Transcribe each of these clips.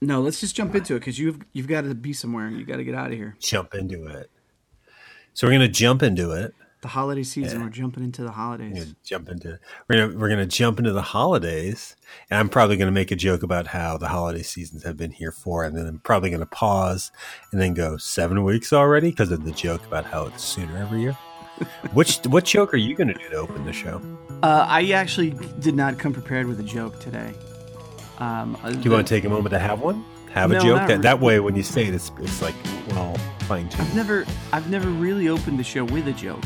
No, let's just jump into it because you've you've got to be somewhere. You got to get out of here. Jump into it. So we're gonna jump into it. The holiday season. We're jumping into the holidays. Jump into we're gonna we're gonna jump into the holidays, and I'm probably gonna make a joke about how the holiday seasons have been here for, and then I'm probably gonna pause and then go seven weeks already because of the joke about how it's sooner every year. Which what joke are you gonna do to open the show? Uh, I actually did not come prepared with a joke today. Um, Do you want to take a moment to have one? Have No, a joke that that way when you say it, it's it's like well fine tuned. I've never I've never really opened the show with a joke.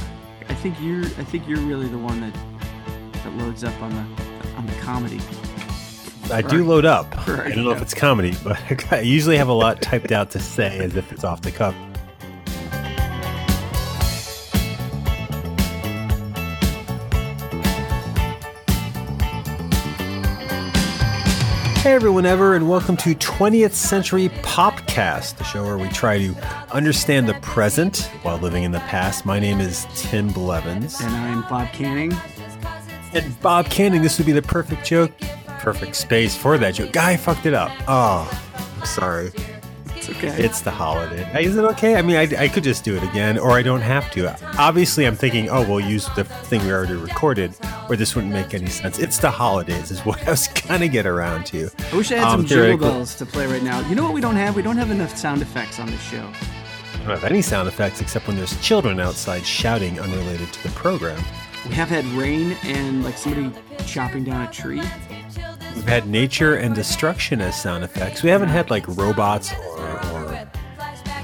I think you're I think you're really the one that that loads up on the on the comedy. I do load up. our I don't know if it's comedy, but I usually have a lot typed out to say as if it's off the cuff. Hey everyone ever and welcome to 20th Century Popcast, the show where we try to understand the present while living in the past. My name is Tim Blevins. And I'm Bob Canning. And Bob Canning, this would be the perfect joke, perfect space for that joke. Guy fucked it up. Oh, I'm sorry. It's okay. It's the holiday. Is it okay? I mean, I, I could just do it again, or I don't have to. Obviously, I'm thinking, oh, we'll use the thing we already recorded, or this wouldn't make any sense. It's the holidays, is what I was gonna get around to. I wish I had Um, some jingle bells to play right now. You know what we don't have? We don't have enough sound effects on this show. I don't have any sound effects except when there's children outside shouting unrelated to the program. We have had rain and like somebody chopping down a tree. We've had nature and destruction as sound effects. We haven't had like robots or, or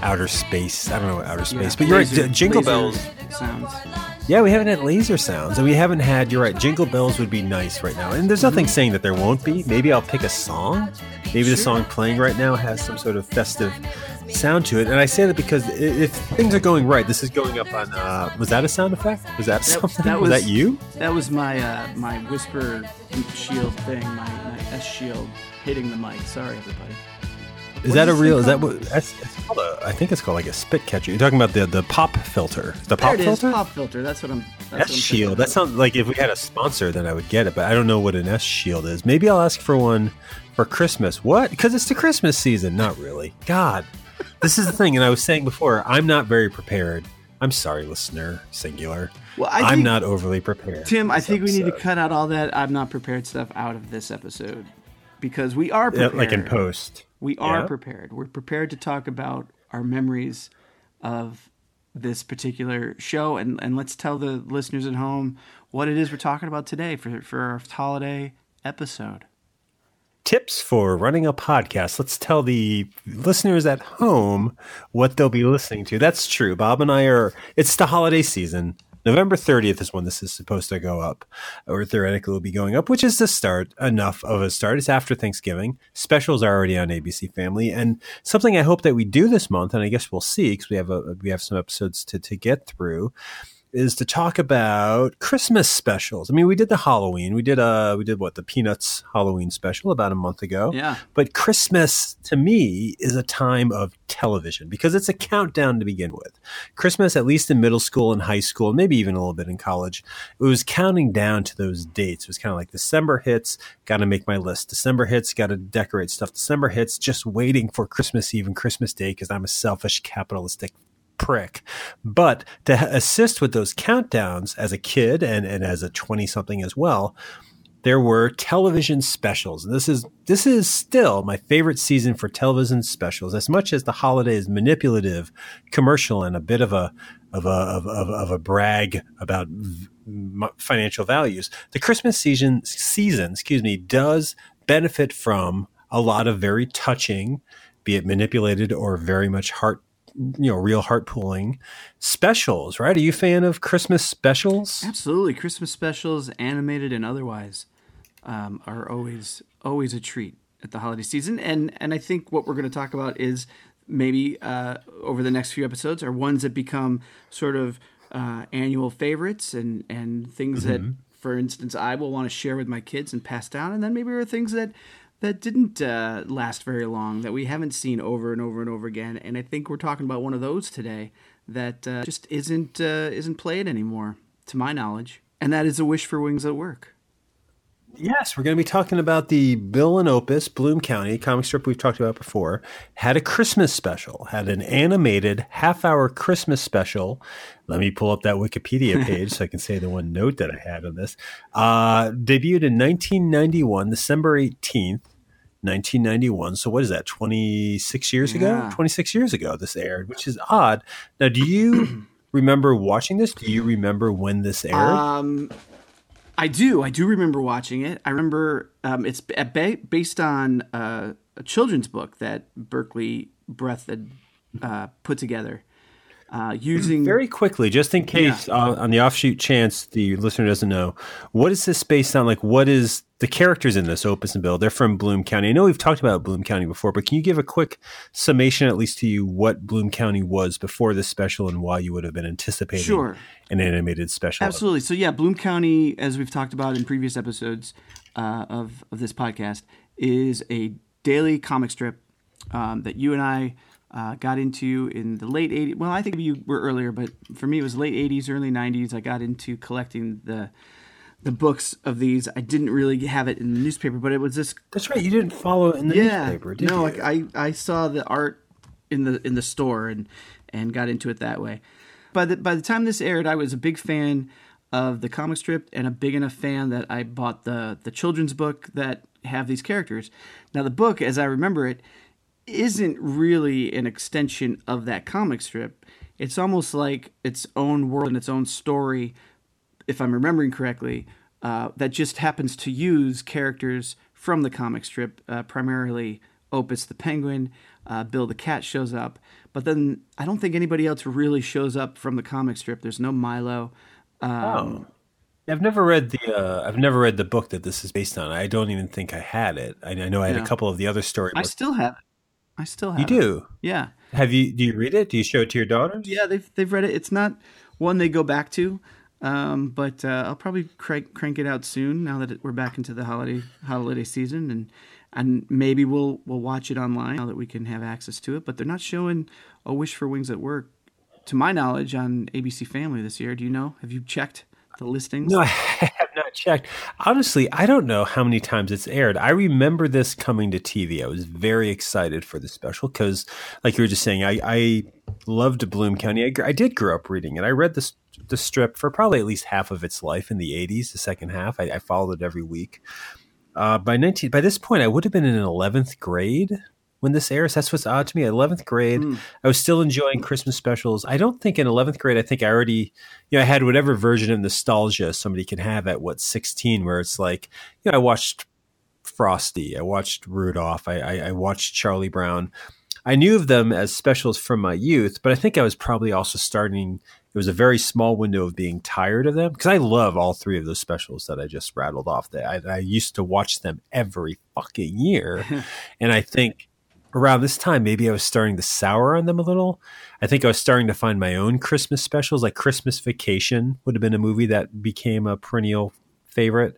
outer space. I don't know outer space, but you're laser- right. Jingle bells. sounds. Yeah, we haven't had laser sounds, and we haven't had. You're right. Jingle bells would be nice right now, and there's nothing mm-hmm. saying that there won't be. Maybe I'll pick a song. Maybe the song playing right now has some sort of festive sound to it, and I say that because if things are going right, this is going up on. Uh, was that a sound effect? Was that, something? that was, was- that you? That was my uh, my whisper shield thing, my, my S shield hitting the mic. Sorry, everybody. Is What that a real? Is that what? That's, it's called a, I think it's called like a spit catcher. You're talking about the the pop filter, the There pop it is, filter. pop filter. That's what I'm. That's S what I'm shield. That sounds like if we had a sponsor, then I would get it. But I don't know what an S shield is. Maybe I'll ask for one for Christmas. What? Because it's the Christmas season. Not really. God, this is the thing. And I was saying before, I'm not very prepared. I'm sorry, listener, singular. Well, I I'm not overly prepared. Tim, I think we need to cut out all that I'm not prepared stuff out of this episode because we are Yeah, prepared. like in post. We are Yeah. prepared. We're prepared to talk about our memories of this particular show, and, and let's tell the listeners at home what it is we're talking about today for for our holiday episode. Tips for running a podcast. Let's tell the listeners at home what they'll be listening to. That's true. Bob and I are, it's the holiday season. November 30th is when this is supposed to go up, or theoretically will be going up, which is the start, enough of a start. It's after Thanksgiving. Specials are already on ABC Family. And something I hope that we do this month, and I guess we'll see because we have a, we have some episodes to, to get through, is to talk about Christmas specials. I mean, we did the Halloween. We did uh we did what the Peanuts Halloween special about a month ago. Yeah. But Christmas to me is a time of television because it's a countdown to begin with. Christmas, at least in middle school and high school, maybe even a little bit in college, it was counting down to those dates. It was kind of like December hits, got to make my list. December hits, got to decorate stuff. December hits, just waiting for Christmas Eve and Christmas Day because I'm a selfish capitalistic prick. But to assist with those countdowns as a kid and, and as a 20 something as well, there were television specials. And this is this is still my favorite season for television specials. As much as the holiday is manipulative, commercial, and a bit of a of a of, of, of a brag about financial values, the Christmas season season, excuse me, does benefit from a lot of very touching, be it manipulated or very much heart you know real heart pulling specials right are you a fan of christmas specials Absolutely, Christmas specials, animated and otherwise, um, are always always a treat at the holiday season. And and I think what we're going to talk about is maybe uh, over the next few episodes are ones that become sort of uh, annual favorites and and things that, for instance, I will want to share with my kids and pass down. And then maybe there are things that that didn't uh, last very long that we haven't seen over and over and over again. And I think we're talking about one of those today that uh, just isn't uh, isn't played anymore, to my knowledge. And that is a wish for Wings That Work. Yes, we're going to be talking about the Bill and Opus Bloom County comic strip we've talked about before. Had a Christmas special, had an animated half hour Christmas special. Let me pull up that Wikipedia page so I can say the one note that I had on this. Uh, debuted in 1991, December 18th. 1991. So what is that? 26 years ago? Yeah. 26 years ago this aired, which is odd. Now, do you remember watching this? Do you remember when this aired? Um, I do. I do remember watching it. I remember um, it's ba- ba- based on uh, a children's book that Berkeley Breath had uh, put together uh, using. Very quickly, just in case, uh, on the offshoot chance the listener doesn't know, what is this based on? Like, what is the characters in this Opus and Bill? They're from Bloom County. I know we've talked about Bloom County before, but can you give a quick summation, at least to you, what Bloom County was before this special and why you would have been anticipating Sure. an animated special? of? Absolutely. So yeah, Bloom County, as we've talked about in previous episodes uh, of of this podcast, is a daily comic strip um, that you and I uh, got into in the late '80s. Well, I think you were earlier, but for me, it was late '80s, early '90s. I got into collecting the the books of these. I didn't really have it in the newspaper, but it was this That's right. You didn't follow it in the yeah. newspaper, did no, you? like I, I saw the art in the in the store and and got into it that way. By the by the time this aired, I was a big fan of the comic strip and a big enough fan that I bought the the children's book that have these characters. Now the book, as I remember it, isn't really an extension of that comic strip. It's almost like its own world and its own story if I'm remembering correctly, uh, that just happens to use characters from the comic strip, uh, primarily Opus the Penguin, uh, Bill the Cat shows up, but then I don't think anybody else really shows up from the comic strip. There's no Milo. Um, Oh. I've never read the uh, I've never read the book that this is based on. I don't even think I had it. I, I know I had Yeah. a couple of the other stories. I still have it. I still have You it. do. Yeah. Have you? Do you read it? Do you show it to your daughters? Yeah, they've they've read it. It's not one they go back to, um, but uh, I'll probably crank crank it out soon. Now that it, we're back into the holiday holiday season, and and maybe we'll we'll watch it online now that we can have access to it. But they're not showing A Wish for Wings That Work, to my knowledge, on ABC Family this year. Do you know? Have you checked the listings? No, I not checked. Honestly, I don't know how many times it's aired. I remember this coming to TV. I was very excited for the special because, like you were just saying, I, I loved Bloom County. I, I did grow up reading it. I read this the strip for probably at least half of its life in the 80s, the second half. I, I followed it every week. Uh, by 19, by this point, I would have been in 11th grade when this airs. That's what's odd to me. 11th grade, hmm. I was still enjoying Christmas specials. I don't think in 11th grade, I think I already, you know, I had whatever version of nostalgia somebody can have at what 16, where it's like, you know, I watched Frosty, I watched Rudolph, I, I, I watched Charlie Brown. I knew of them as specials from my youth, but I think I was probably also starting. It was a very small window of being tired of them because I love all three of those specials that I just rattled off. That I, I used to watch them every fucking year, and I think around this time maybe I was starting to sour on them a little. I think I was starting to find my own Christmas specials, like Christmas Vacation would have been a movie that became a perennial favorite.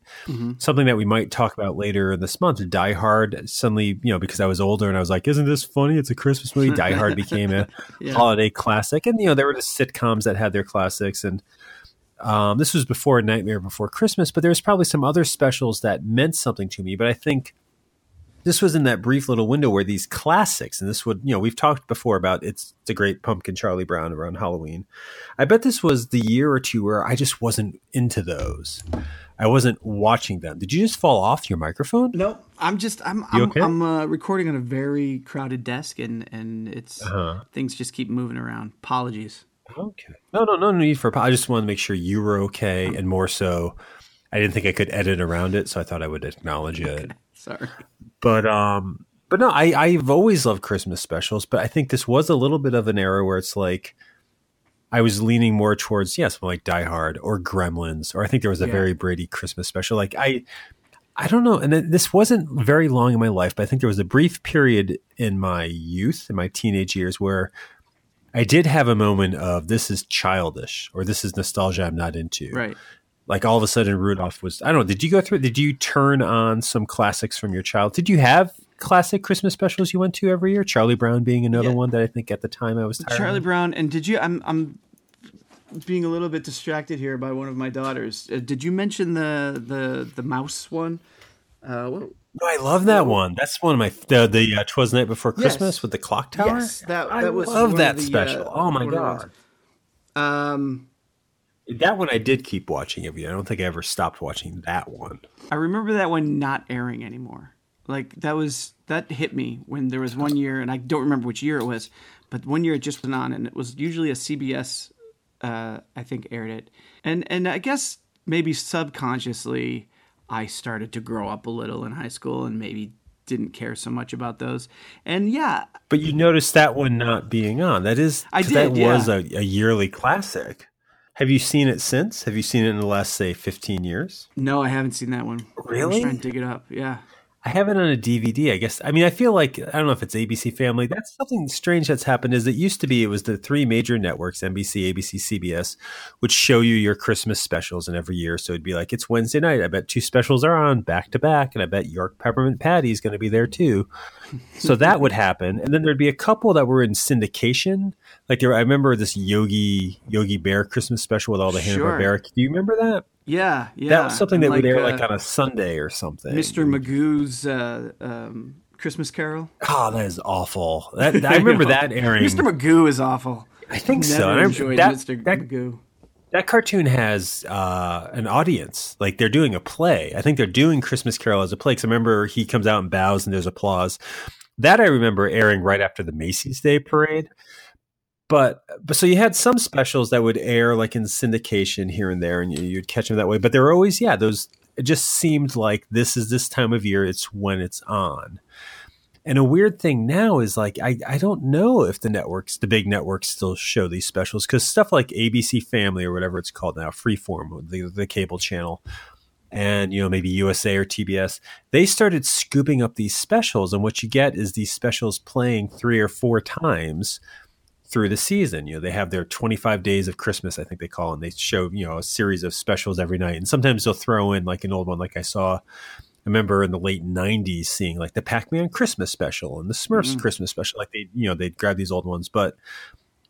Something that we might talk about later in this month. Die Hard. Suddenly, you know, because I was older and I was like, "Isn't this funny? It's a Christmas movie." Die Hard became a Yeah. holiday classic, and you know, there were the sitcoms that had their classics, and um, this was before Nightmare Before Christmas. But there was probably some other specials that meant something to me. But I think this was in that brief little window where these classics, and this would, you know, we've talked before about it's the Great Pumpkin Charlie Brown around Halloween. I bet this was the year or two where I just wasn't into those. I wasn't watching them. Did you just fall off your microphone? No, I'm just I'm I'm, okay? I'm uh, recording on a very crowded desk, and and it's Uh-huh. things just keep moving around. Apologies. Okay. No, no, no need for. I just wanted to make sure you were okay, and more so, I didn't think I could edit around it, so I thought I would acknowledge it. Sorry. But um, but no, I I've always loved Christmas specials, but I think this was a little bit of an era where it's like I was leaning more towards yes, like Die Hard or Gremlins, or I think there was a Yeah. very Brady Christmas special. Like I. I don't know, and this wasn't very long in my life, but I think there was a brief period in my youth, in my teenage years, where I did have a moment of this is childish or this is nostalgia I'm not into. Right. Like all of a sudden Rudolph was I don't know, did you go through did you turn on some classics from your child? Did you have classic Christmas specials you went to every year? Charlie Brown being another Yeah. one that I think at the time I was tired Charlie of. Brown, and did you? I'm I'm being a little bit distracted here by one of my daughters. Uh, did you mention the the the mouse one? Uh, what, No, I love that one. That's one of my the the uh, Twas Night Before Christmas Yes. with the clock tower. Yes, that- I that was love that the, special. uh, oh my one of the god, um, that one I did keep watching every. I don't think I ever stopped watching that one. I remember that one not airing anymore. Like that was that hit me when there was one year, and I don't remember which year it was, but one year it just went on, and it was usually a CBS, uh, I think, aired it, and and I guess maybe subconsciously I started to grow up a little in high school, and maybe didn't care so much about those, and yeah, But you noticed that one not being on. That is, I 'cause That did, was a, a yearly classic. Have you seen it since? Have you seen it in the last say fifteen years? no, I haven't seen that one. Really? trying to dig it up. Yeah, I have it on a DVD. I guess. I mean, I feel like I don't know if it's ABC Family. That's something strange that's happened. Is it used to be it was the three major networks: NBC, ABC, CBS, would show you your Christmas specials, and every year, so it'd be like it's Wednesday night. I bet two specials are on back to back, and I bet York Peppermint Patty is going to be there too. So that would happen, and then there'd be a couple that were in syndication. Like there, I remember this Yogi Yogi Bear Christmas special with all the Hanna Barbera. Do you remember that? Yeah, yeah. That was something that would air uh, like on a Sunday or something. Mr. Magoo's uh, um, Christmas Carol. Oh, that is awful. That, I remember that airing. Mr. Magoo is awful. I think Never so. I- enjoyed that, Mr. that, Magoo. that cartoon has uh, an audience. Like they're doing a play. I think they're doing Christmas Carol as a play. Because I remember he comes out and bows and there's applause. That I remember airing right after the Macy's Day Parade. But but so you had some specials that would air like in syndication here and there, and you, you'd catch them that way. But there were always yeah those. It just seemed like this is this time of year. It's when it's on. And a weird thing now is like I, I don't know if the networks, the big networks, still show these specials because stuff like ABC Family or whatever it's called now, Freeform, the the cable channel, and you know maybe USA or TBS, they started scooping up these specials, and what you get is these specials playing three or four times through the season. You know, they have their 25 days of Christmas, I think they call it, and they show, you know, a series of specials every night. And sometimes they'll throw in like an old one, like I saw, I remember in the late 90s seeing like the Pac Man Christmas special and the Smurfs Mhm. Christmas special. Like they, you know, they'd grab these old ones. But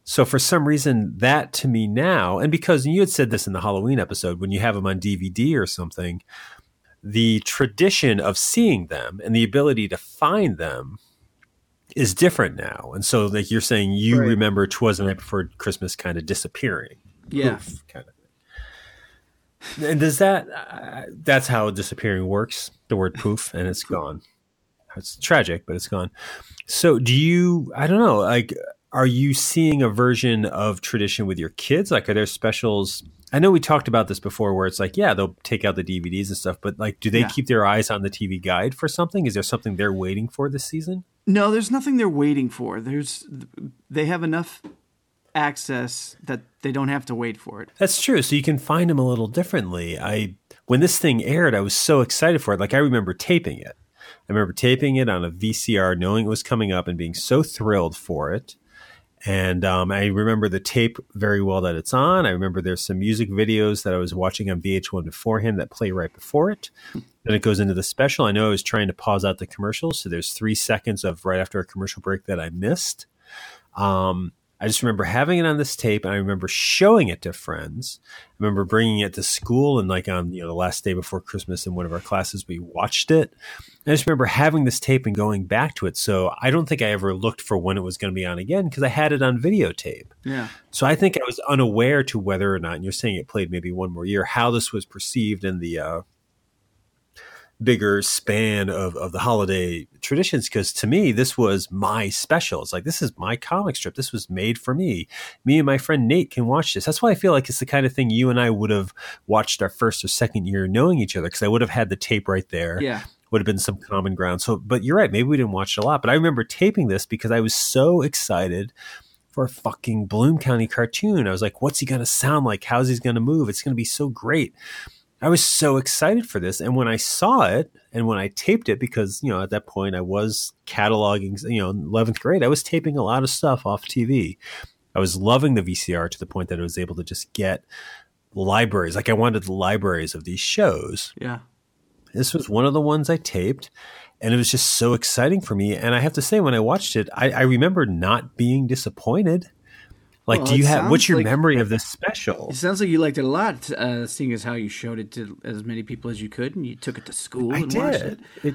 so for some reason, that to me now, and because you had said this in the Halloween episode, when you have them on DVD or something, the tradition of seeing them and the ability to find them is different now. And so, like you're saying, you Right. remember "Twas the Night Before Christmas" kind of disappearing. Yeah. Poof, kind of. And does that? Uh, that's how disappearing works. The word "poof" and it's gone. It's tragic, but it's gone. So, do you? I don't know. Like, are you seeing a version of tradition with your kids? Like, are there specials? I know we talked about this before, where it's like, yeah, they'll take out the DVDs and stuff, but like, do they Yeah. keep their eyes on the TV guide for something? Is there something they're waiting for this season? No, there's nothing they're waiting for. There's they have enough access that they don't have to wait for it. That's true. So you can find them a little differently. I when this thing aired, I was so excited for it. Like I remember taping it. I remember taping it on a VCR, knowing it was coming up and being so thrilled for it. And um, I remember the tape very well that it's on. I remember there's some music videos that I was watching on VH1 beforehand that play right before it. Then it goes into the special. I know I was trying to pause out the commercials, so there's three seconds of right after a commercial break that I missed. Um, I just remember having it on this tape, and I remember showing it to friends. I remember bringing it to school, and like on you know the last day before Christmas in one of our classes, we watched it. I just remember having this tape and going back to it. So I don't think I ever looked for when it was going to be on again because I had it on videotape. Yeah. So I think I was unaware to whether or not, and you're saying it played maybe one more year, how this was perceived in the uh, bigger span of, of the holiday traditions. Because to me, this was my special. It's like, this is my comic strip. This was made for me. Me and my friend Nate can watch this. That's why I feel like it's the kind of thing you and I would have watched our first or second year knowing each other because I would have had the tape right there Yeah. would have been some common ground. So, but you're right. Maybe we didn't watch it a lot, but I remember taping this because I was so excited for a fucking Bloom County cartoon. I was like, what's he going to sound like? How's he going to move? It's going to be so great. I was so excited for this. And when I saw it and when I taped it, because, you know, at that point I was cataloging, you know, in 11th grade, I was taping a lot of stuff off TV. I was loving the VCR to the point that I was able to just get libraries. Like I wanted the libraries of these shows. Yeah. This was one of the ones I taped, and it was just so exciting for me. And I have to say, when I watched it, I, I remember not being disappointed. Like, Well, do you have what's your like- memory of this special? It sounds like you liked it a lot, uh, seeing as how you showed it to as many people as you could, and you took it to school I and watched did. it. It,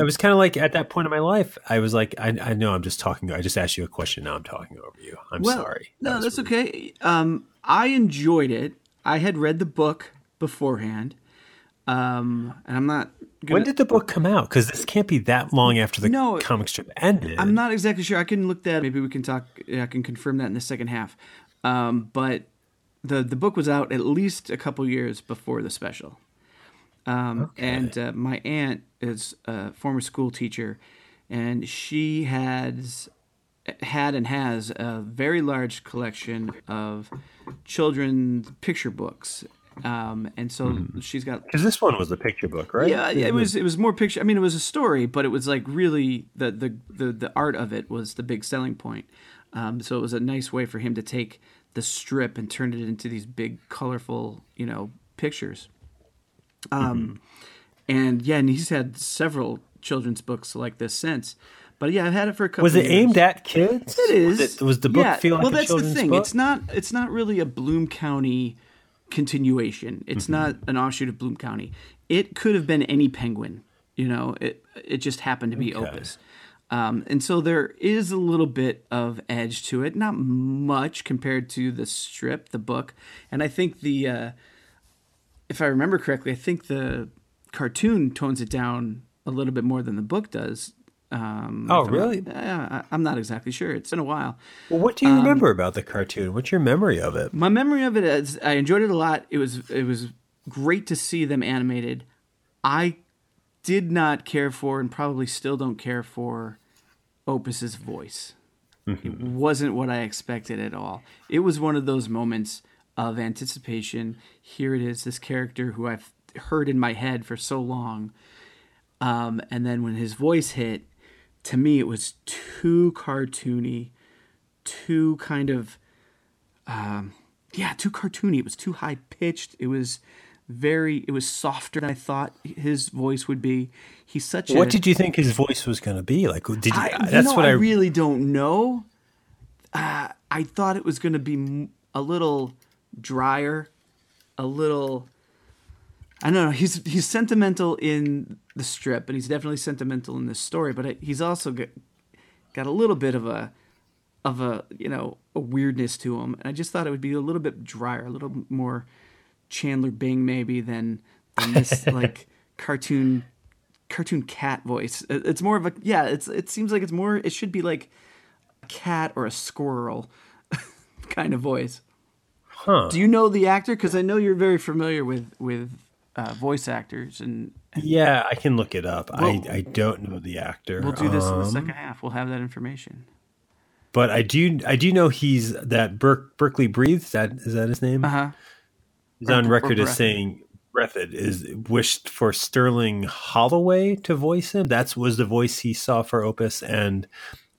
it was kind of like at that point in my life, I was like, I, I know I'm just talking. I just asked you a question. Now I'm talking over you. I'm Well, sorry. That No, that's rude. okay. Um, I enjoyed it. I had read the book beforehand, um, and I'm not. Gonna, When did the book come out? Because this can't be that long after the No, comic strip ended. I'm not exactly sure. I can look that. Maybe we can talk. I can confirm that in the second half. Um, but the the book was out at least a couple years before the special. Um, And uh, my aunt is a former school teacher, and she has had and has a very large collection of children's picture books. Um, and so she's got Because this one was the picture book, right? yeah, it was it was more picture. I mean, it was a story, but it was like really the the the, the art of it was the big selling point. Um, so it was a nice way for him to take the strip and turn it into these big, colorful, you know, pictures. Um, and yeah, and he's had several children's books like this since. But yeah, I've had it for a couple. Was it years. aimed at kids? It is. Was, it, was the book yeah. feel like well? That's the thing. book? It's not. It's not really a Bloom County continuation. It's Mm-hmm. not an offshoot of Bloom County. It could have been any penguin. You know, it it just happened to be Okay. Opus. Um, and so there is a little bit of edge to it, not much compared to the strip, the book. And I think the, uh, if I remember correctly, I think the cartoon tones it down a little bit more than the book does. Um, Oh, if I'm really? Not, I- I'm not exactly sure. It's been a while. Well, what do Um, you remember about the cartoon? What's your memory of it? My memory of it is I enjoyed it a lot. It was it was great to see them animated. I did not care for and probably still don't care for Opus's voice. It wasn't what I expected at all. It was one of those moments of anticipation. Here it is, this character who I've heard in my head for so long. Um, and then when his voice hit, to me it was too cartoony, too kind of um, yeah, too cartoony. It was too high pitched. It was very. It was softer than I thought his voice would be. He's such a. What did you think his voice was going to be like? Did you? I, you that's know, what I, I. really don't know. Uh, I thought it was going to be a little drier, a little. I don't know. He's he's sentimental in the strip, and he's definitely sentimental in this story. But he's also got, got a little bit of a of a you know a weirdness to him. And I just thought it would be a little bit drier, a little more Chandler Bing maybe than than this like cartoon cartoon cat voice. It's more of a yeah. It's it seems like it's more. It should be like a cat or a squirrel kind of voice. Huh. Do you know the actor? Because I know you're very familiar with with uh, voice actors, and Yeah, I can look it up. Well- I, I don't know the actor. we'll do this in the Um, second half. We'll have that information. But I do I do know he's that Berk, Berkeley breathes that is that his name? Uh huh. He's on record as saying Breathed is wished for Sterling Holloway to voice him. That's was the voice he saw for Opus. And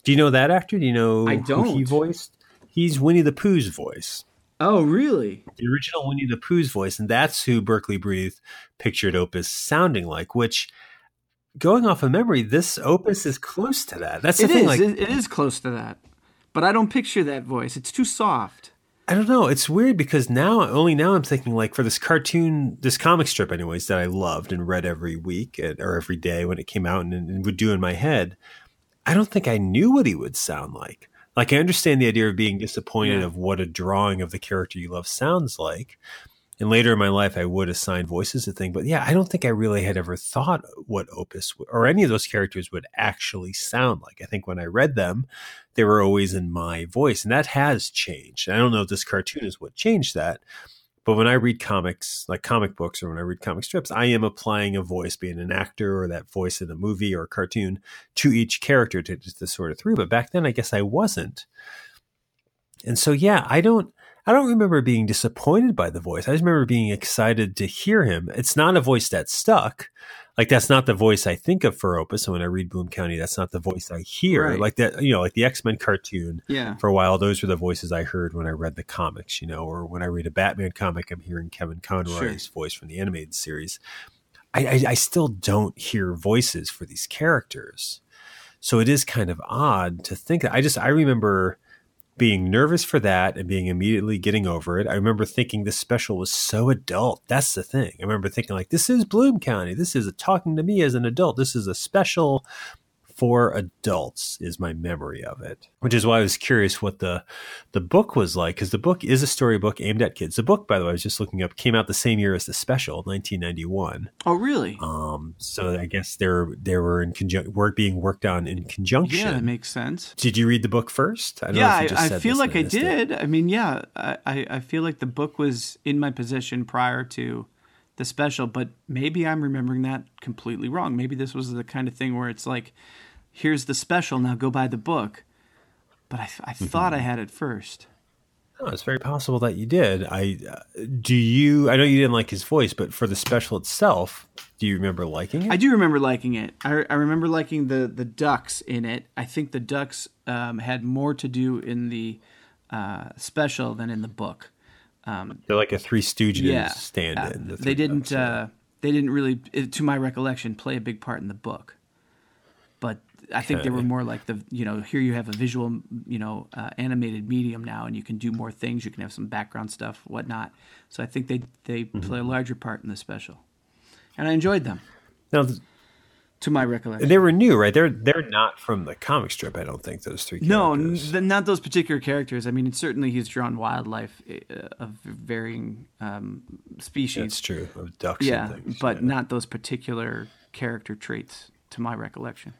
do you know that actor? Do you know I who he don't. voiced? He's Winnie the Pooh's voice. Oh, really? the original Winnie the Pooh's voice, and that's who Berkeley Breathe pictured Opus sounding like. Which, going off of memory, this Opus is close to that. That's the It thing. is. Like, it, it is close to that, but I don't picture that voice. It's too soft. I don't know. It's weird because now, only now, I'm thinking like for this cartoon, this comic strip, anyways, that I loved and read every week or every day when it came out and, and would do in my head. I don't think I knew what he would sound like. Like I understand the idea of being disappointed Yeah. of what a drawing of the character you love sounds like. And later in my life, I would assign voices to things. But yeah, I don't think I really had ever thought what Opus or any of those characters would actually sound like. I think when I read them, they were always in my voice. And that has changed. I don't know if this cartoon is what changed that. But when I read comics, like comic books, or when I read comic strips, I am applying a voice, being an actor or that voice in a movie or a cartoon, to each character to, to sort it through. But back then, I guess I wasn't. And so, yeah, I don't, I don't remember being disappointed by the voice. I just remember being excited to hear him. It's not a voice that stuck. Like that's not the voice I think of for Opus. And when I read Bloom County, that's not the voice I hear. Right. Like that, you know, like the X Men cartoon Yeah. for a while, those were the voices I heard when I read the comics, you know, or when I read a Batman comic, I'm hearing Kevin Conroy's voice from the animated series. I, I, I still don't hear voices for these characters. So it is kind of odd to think that I just, I remember being nervous for that and being immediately getting over it. I remember thinking this special was so adult. That's the thing. I remember thinking like, this is Bloom County. This is talking to me as an adult. This is a special for adults is my memory of it which is why i was curious what the the book was like because the book is a storybook aimed at kids. The book by the way i was just looking up came out the same year as the special 1991 oh really? Um so i guess they're they were in conjunction work being worked on in conjunction. Yeah that makes sense. Did you read the book first? I yeah I, I feel like i did it. i mean yeah I, I feel like the book was in my possession prior to the special but maybe i'm remembering that completely wrong. Maybe this was the kind of thing where it's like here's the special. Now go buy the book. But I, I mm-hmm. thought I had it first. Oh, it's very possible that you did. I uh, do you. I know you didn't like his voice, but for the special itself, do you remember liking it? I do remember liking it. I, I remember liking the the ducks in it. I think the ducks um, had more to do in the uh, special than in the book. Um, They're like a Three Stooges yeah, stand-in. The they didn't. Uh, they didn't really, to my recollection, play a big part in the book. But I think they were more like the you know here you have a visual you know uh, animated medium now and you can do more things. You can have some background stuff whatnot. So I think they they mm-hmm. play a larger part in the special. And I enjoyed them. Now to my recollection. They were new right? They're they're not from the comic strip I don't think those three no n- not those particular characters. I mean certainly he's drawn wildlife uh, of varying um, species. That's true of ducks yeah but yeah. not those particular character traits to my recollection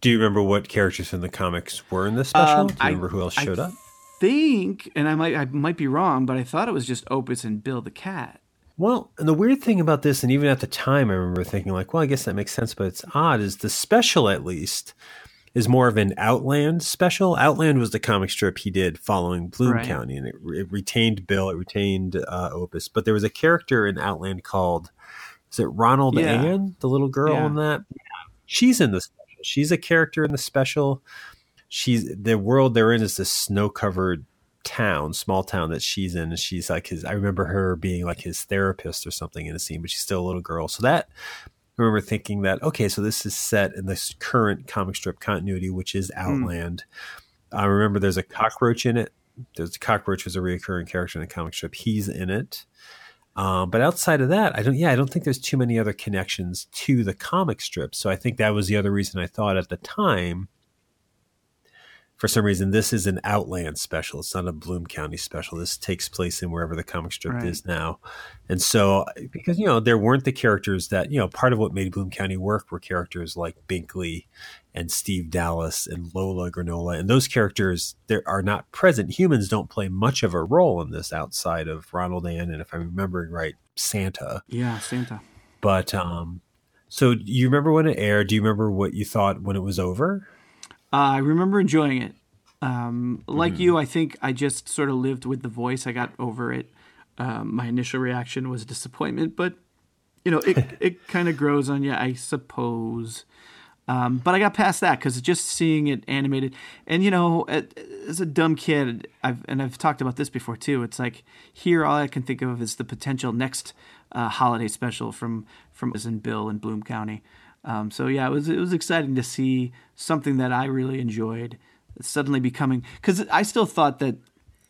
do you remember what characters in the comics were in this special? Um, Do you remember who else showed I up? Think, and I might I might be wrong, but I thought it was just Opus and Bill the cat. Well, and the weird thing about this, and even at the time, I remember thinking like, well, I guess that makes sense, but it's odd. Is the special at least is more of an Outland special. Outland was the comic strip he did following Bloom right. County, and it, it, retained Bill, it retained uh, Opus, but there was a character in Outland called is it Ronald yeah. Ann, the little girl yeah. in that? She's in this She's a character in the special. She's the world they're in is this snow covered town, small town that she's in. And she's like his, I remember her being like his therapist or something in a scene, but she's still a little girl. So that, I remember thinking that, okay, so this is set in this current comic strip continuity, which is hmm. Outland. Mm. I remember there's a cockroach in it. There's a cockroach was a recurring character in the comic strip. He's in it. Um, but outside of that, I don't. Yeah, I don't think there's too many other connections to the comic strip. So I think that was the other reason I thought at the time. For some reason, this is an Outland special. It's not a Bloom County special. This takes place in wherever the comic strip right. is now, and so because you know there weren't the characters that you know part of what made Bloom County work were characters like Binkley and Steve Dallas and Lola Granola. And those characters there are not present. Humans don't play much of a role in this outside of Ronald Ann and if I'm remembering right, Santa. Yeah, Santa. But um so do you remember when it aired? Do you remember what you thought when it was over? Uh, I remember enjoying it. Um, like mm. you, I think I just sort of lived with the voice. I got over it. Um, my initial reaction was disappointment, but you know, it it kind of grows on you, I suppose. Um, but I got past that because just seeing it animated, and you know, as a dumb kid, I've and I've talked about this before too. It's like here, all I can think of is the potential next uh, holiday special from from in Bill in Bloom County. Um, so yeah, it was it was exciting to see something that I really enjoyed suddenly becoming because I still thought that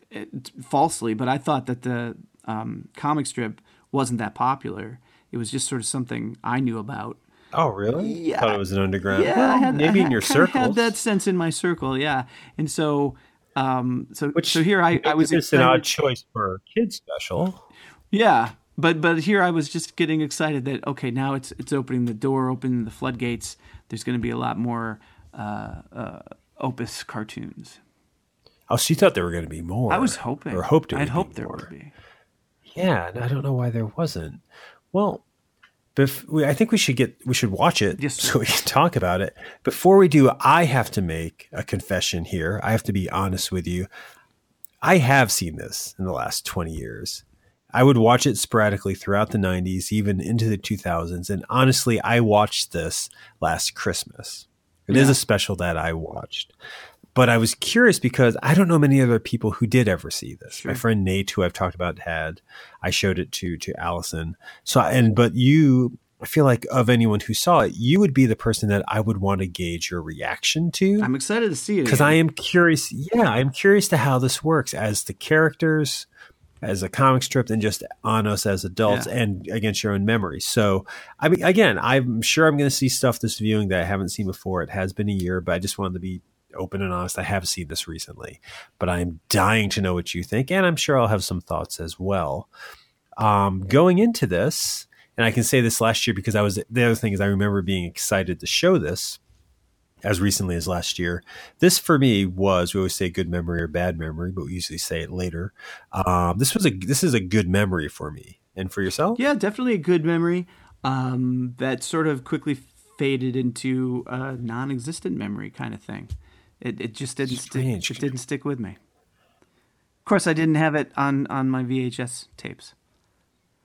it, falsely, but I thought that the um, comic strip wasn't that popular. It was just sort of something I knew about Oh, really? Yeah. Thought it was an underground. Yeah, well, had, maybe in your circle. I had that sense in my circle, yeah. And so, um, so Which, so here I, I was. It's an odd choice for a kid special. Yeah, but but here I was just getting excited that okay, now it's it's opening the door, opening the floodgates. There's going to be a lot more uh, uh, Opus cartoons. Oh, so you thought there were going to be more? I was hoping, or hoped. I'd hoped there would be. Yeah, and I don't know why there wasn't. Well, Bef- I think we should get we should watch it yes, so we can talk about it. Before we do, I have to make a confession here. I have to be honest with you. I have seen this in the last 20 years. I would watch it sporadically throughout the 90s, even into the 2000s. And honestly, I watched this last Christmas. It yeah. is a special that I watched. But I was curious because I don't know many other people who did ever see this. Sure. My friend Nate, who I've talked about, had. I showed it to to Allison. So and but you I feel like of anyone who saw it, you would be the person that I would want to gauge your reaction to. I'm excited to see it because I am curious. Yeah, I'm curious to how this works as the characters, as a comic strip, and just on us as adults, Yeah. and against your own memory. So, I mean, again, I'm sure I'm going to see stuff this viewing that I haven't seen before. It has been a year, but I just wanted to be open and honest. I have seen this recently, but I'm dying to know what you think, and I'm sure I'll have some thoughts as well. Um, going into this, and I can say this last year because I was the other thing is I remember being excited to show this as recently as last year. This for me was we always say good memory or bad memory, but we usually say it later. Um, this was a this is a good memory for me and for yourself. Yeah, definitely a good memory. Um, that sort of quickly faded into a non-existent memory kind of thing. It it just didn't Strange. stick. It didn't stick with me. Of course, I didn't have it on on my VHS tapes.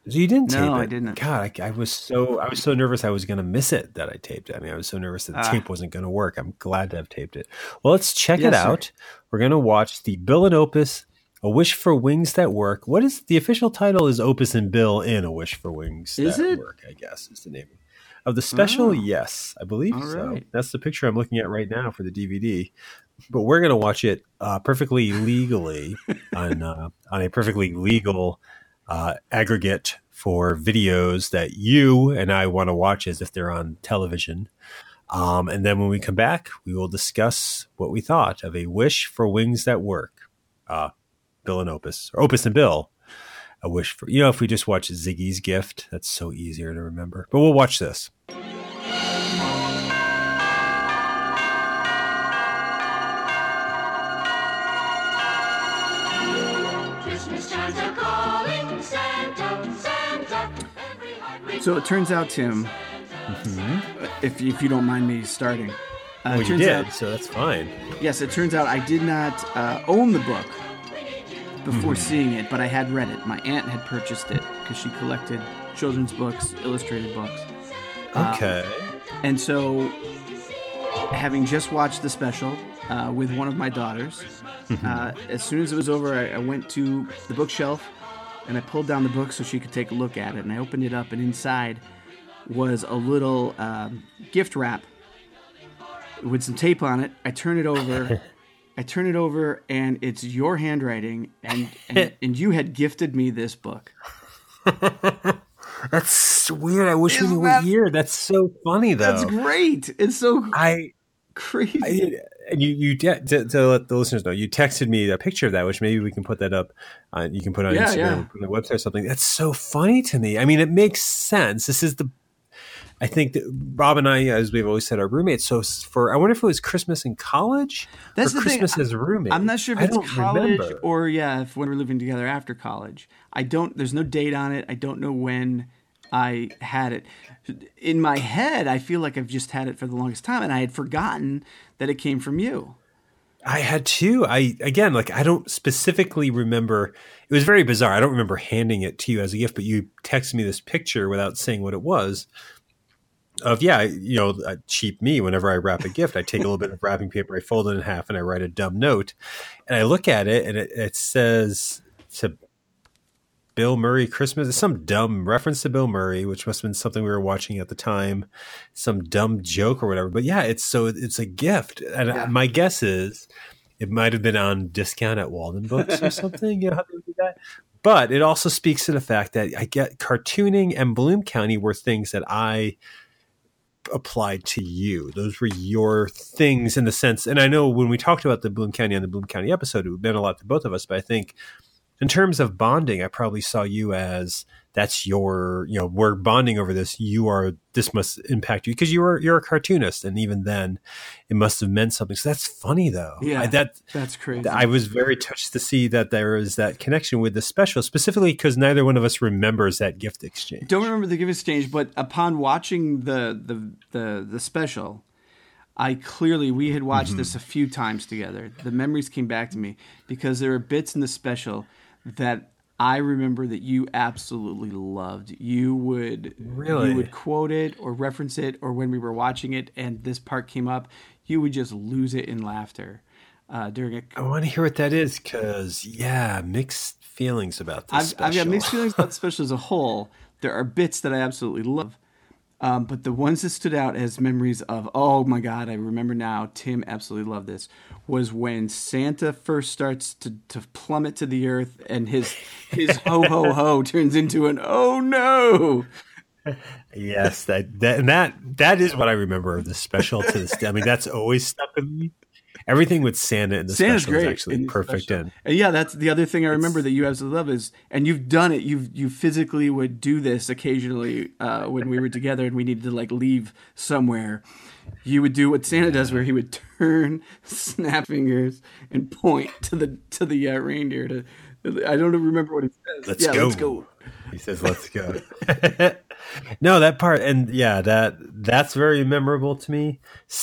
So you didn't No, tape it. I didn't. God, I, I was so I was so nervous I was going to miss it that I taped it. I mean, I was so nervous that the Ah. tape wasn't going to work. I'm glad to have taped it. Well, let's check Yes, it sir. out. We're going to watch the Bill and Opus, A Wish for Wings That Work. What is the official title? Is Opus and Bill in A Wish for Wings Is That it? Work? I guess is the name of the special. Oh. Yes, I believe All so. right. That's the picture I'm looking at right now for the DVD. But we're going to watch it uh, perfectly legally on uh, on a perfectly legal uh, aggregate for videos that you and I want to watch as if they're on television. Um, and then when we come back, we will discuss what we thought of A Wish for Wings That Work. Uh, Bill and Opus, or Opus and Bill. A wish for, you know, if we just watch Ziggy's Gift, that's so easier to remember. But we'll watch this. Christmas chimes are calling Santa, Santa. Every heart races So it turns out, Tim, if if you don't mind me starting, uh, Well, you turns did, out so that's fine. Yes, it turns out I did not uh, own the book before Mm-hmm. seeing it, but I had read it. My aunt had purchased it because she collected children's books, illustrated books. Okay. And so, having just watched the special uh, with one of my daughters, Mm-hmm. uh, as soon as it was over, I, I went to the bookshelf and I pulled down the book so she could take a look at it. And I opened it up, and inside was a little um, gift wrap with some tape on it. I turn it over. I turn it over, and it's your handwriting, and, and and you had gifted me this book. That's weird. I wish we Isn't knew that- what year. That's so funny, though. That's great. It's so I crazy. I, and you, you te- to, to let the listeners know, you texted me a picture of that, which maybe we can put that up. Uh, you can put it on Yeah, Instagram, yeah. or put on the website or something. That's so funny to me. I mean, it makes sense. This is the, I think that Rob and I, as we've always said, are roommates. So for, I wonder if it was Christmas in college That's the thing. Christmas as roommates. I'm not sure if I it's college remember. or yeah, if when we're living together after college. I don't. There's no date on it. I don't know when I had it. In my head, I feel like I've just had it for the longest time, and I had forgotten that it came from you. I had two. I again, like I don't specifically remember. It was very bizarre. I don't remember handing it to you as a gift, but you texted me this picture without saying what it was. Of yeah, you know, uh, cheap me. Whenever I wrap a gift, I take a little bit of wrapping paper, I fold it in half, and I write a dumb note. And I look at it, and it, it says to Bill Murray Christmas. It's some dumb reference to Bill Murray, which must have been something we were watching at the time, some dumb joke or whatever. But yeah, it's so it's a gift, and Yeah. my guess is it might have been on discount at Walden Books or something. You know how they do that. But it also speaks to the fact that I get cartooning and Bloom County were things that I applied to you. Those were your things in the sense, and I know when we talked about the Bloom County on the Bloom County episode, it meant a lot to both of us. But I think in terms of bonding, I probably saw you as that's your, you know, we're bonding over this. You are, this must impact you because you are, you're a cartoonist. And even then it must have meant something. So that's funny though. Yeah. I, that, That's crazy. I was very touched to see that there is that connection with the special, specifically because neither one of us remembers that gift exchange. don't remember the gift exchange, but upon watching the the the, the special, I clearly we had watched Mm-hmm. this a few times together. The memories came back to me because there are bits in the special that I remember that you absolutely loved. You would Really? you would quote it or reference it, or when we were watching it and this part came up, you would just lose it in laughter uh, during a I want to hear what that is because, yeah, mixed feelings about this I've, special. I've got mixed feelings about the special as a whole. There are bits that I absolutely love. Um, but the ones that stood out as memories of, oh my God, I remember now, Tim absolutely loved this, was when Santa first starts to, to plummet to the earth and his his ho ho ho turns into an oh no. Yes, that that and that that is what I remember of the special to this day. I mean, that's always stuck with me. Everything with Santa in the Santa's special is actually in perfect. special. And yeah, that's the other thing I remember that you absolutely love is, and you've done it. You you physically would do this occasionally uh, when we were together and we needed to like leave somewhere. You would do what Santa does, where he would turn, snap fingers, and point to the to the uh, reindeer. To I don't remember what he says. Let's yeah, go. Let's go. he says, "Let's go." no, that part, and yeah, that that's very memorable to me.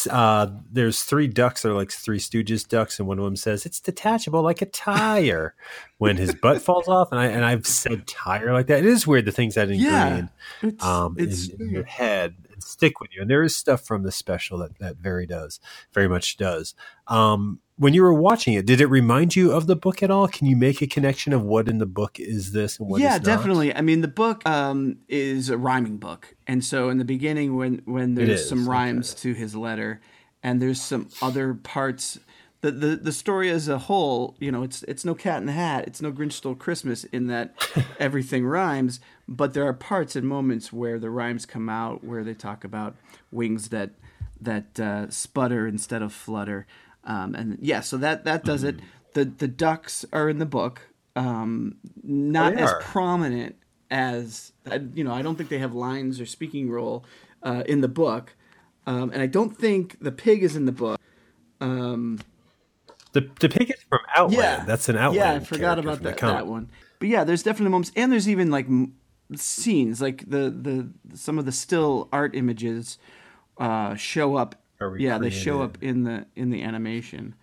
Uh, there's three ducks that are like three Stooges ducks, and one of them says it's detachable like a tire when his butt falls off. And I and I've said tire like that. It is weird the things that Yeah, ingrain it's, um, it's in, in your head stick with you. And there is stuff from the special that that very does, very much does. Um, when you were watching it, did it remind you of the book at all? Can you make a connection of what in the book is this and what yeah, definitely. I mean, the book um, is a rhyming book, and so in the beginning, when when there's some okay. rhymes to his letter, and there's some other parts. The, the the story as a whole, you know, it's it's no Cat in the Hat, it's no Grinch Stole Christmas in that everything rhymes, but there are parts and moments where the rhymes come out, where they talk about wings that that uh, sputter instead of flutter, um, and yeah, so that that does it. The the ducks are in the book, um, not as prominent as you know. I don't think they have lines or speaking role uh, in the book, um, and I don't think the pig is in the book. Um, The the pig is from Outland. yeah, that's an Outland. Yeah, I forgot about that, that one. But yeah, there's definitely moments, and there's even like scenes, like the the some of the still art images uh, show up. Yeah, they show up in the in the animation.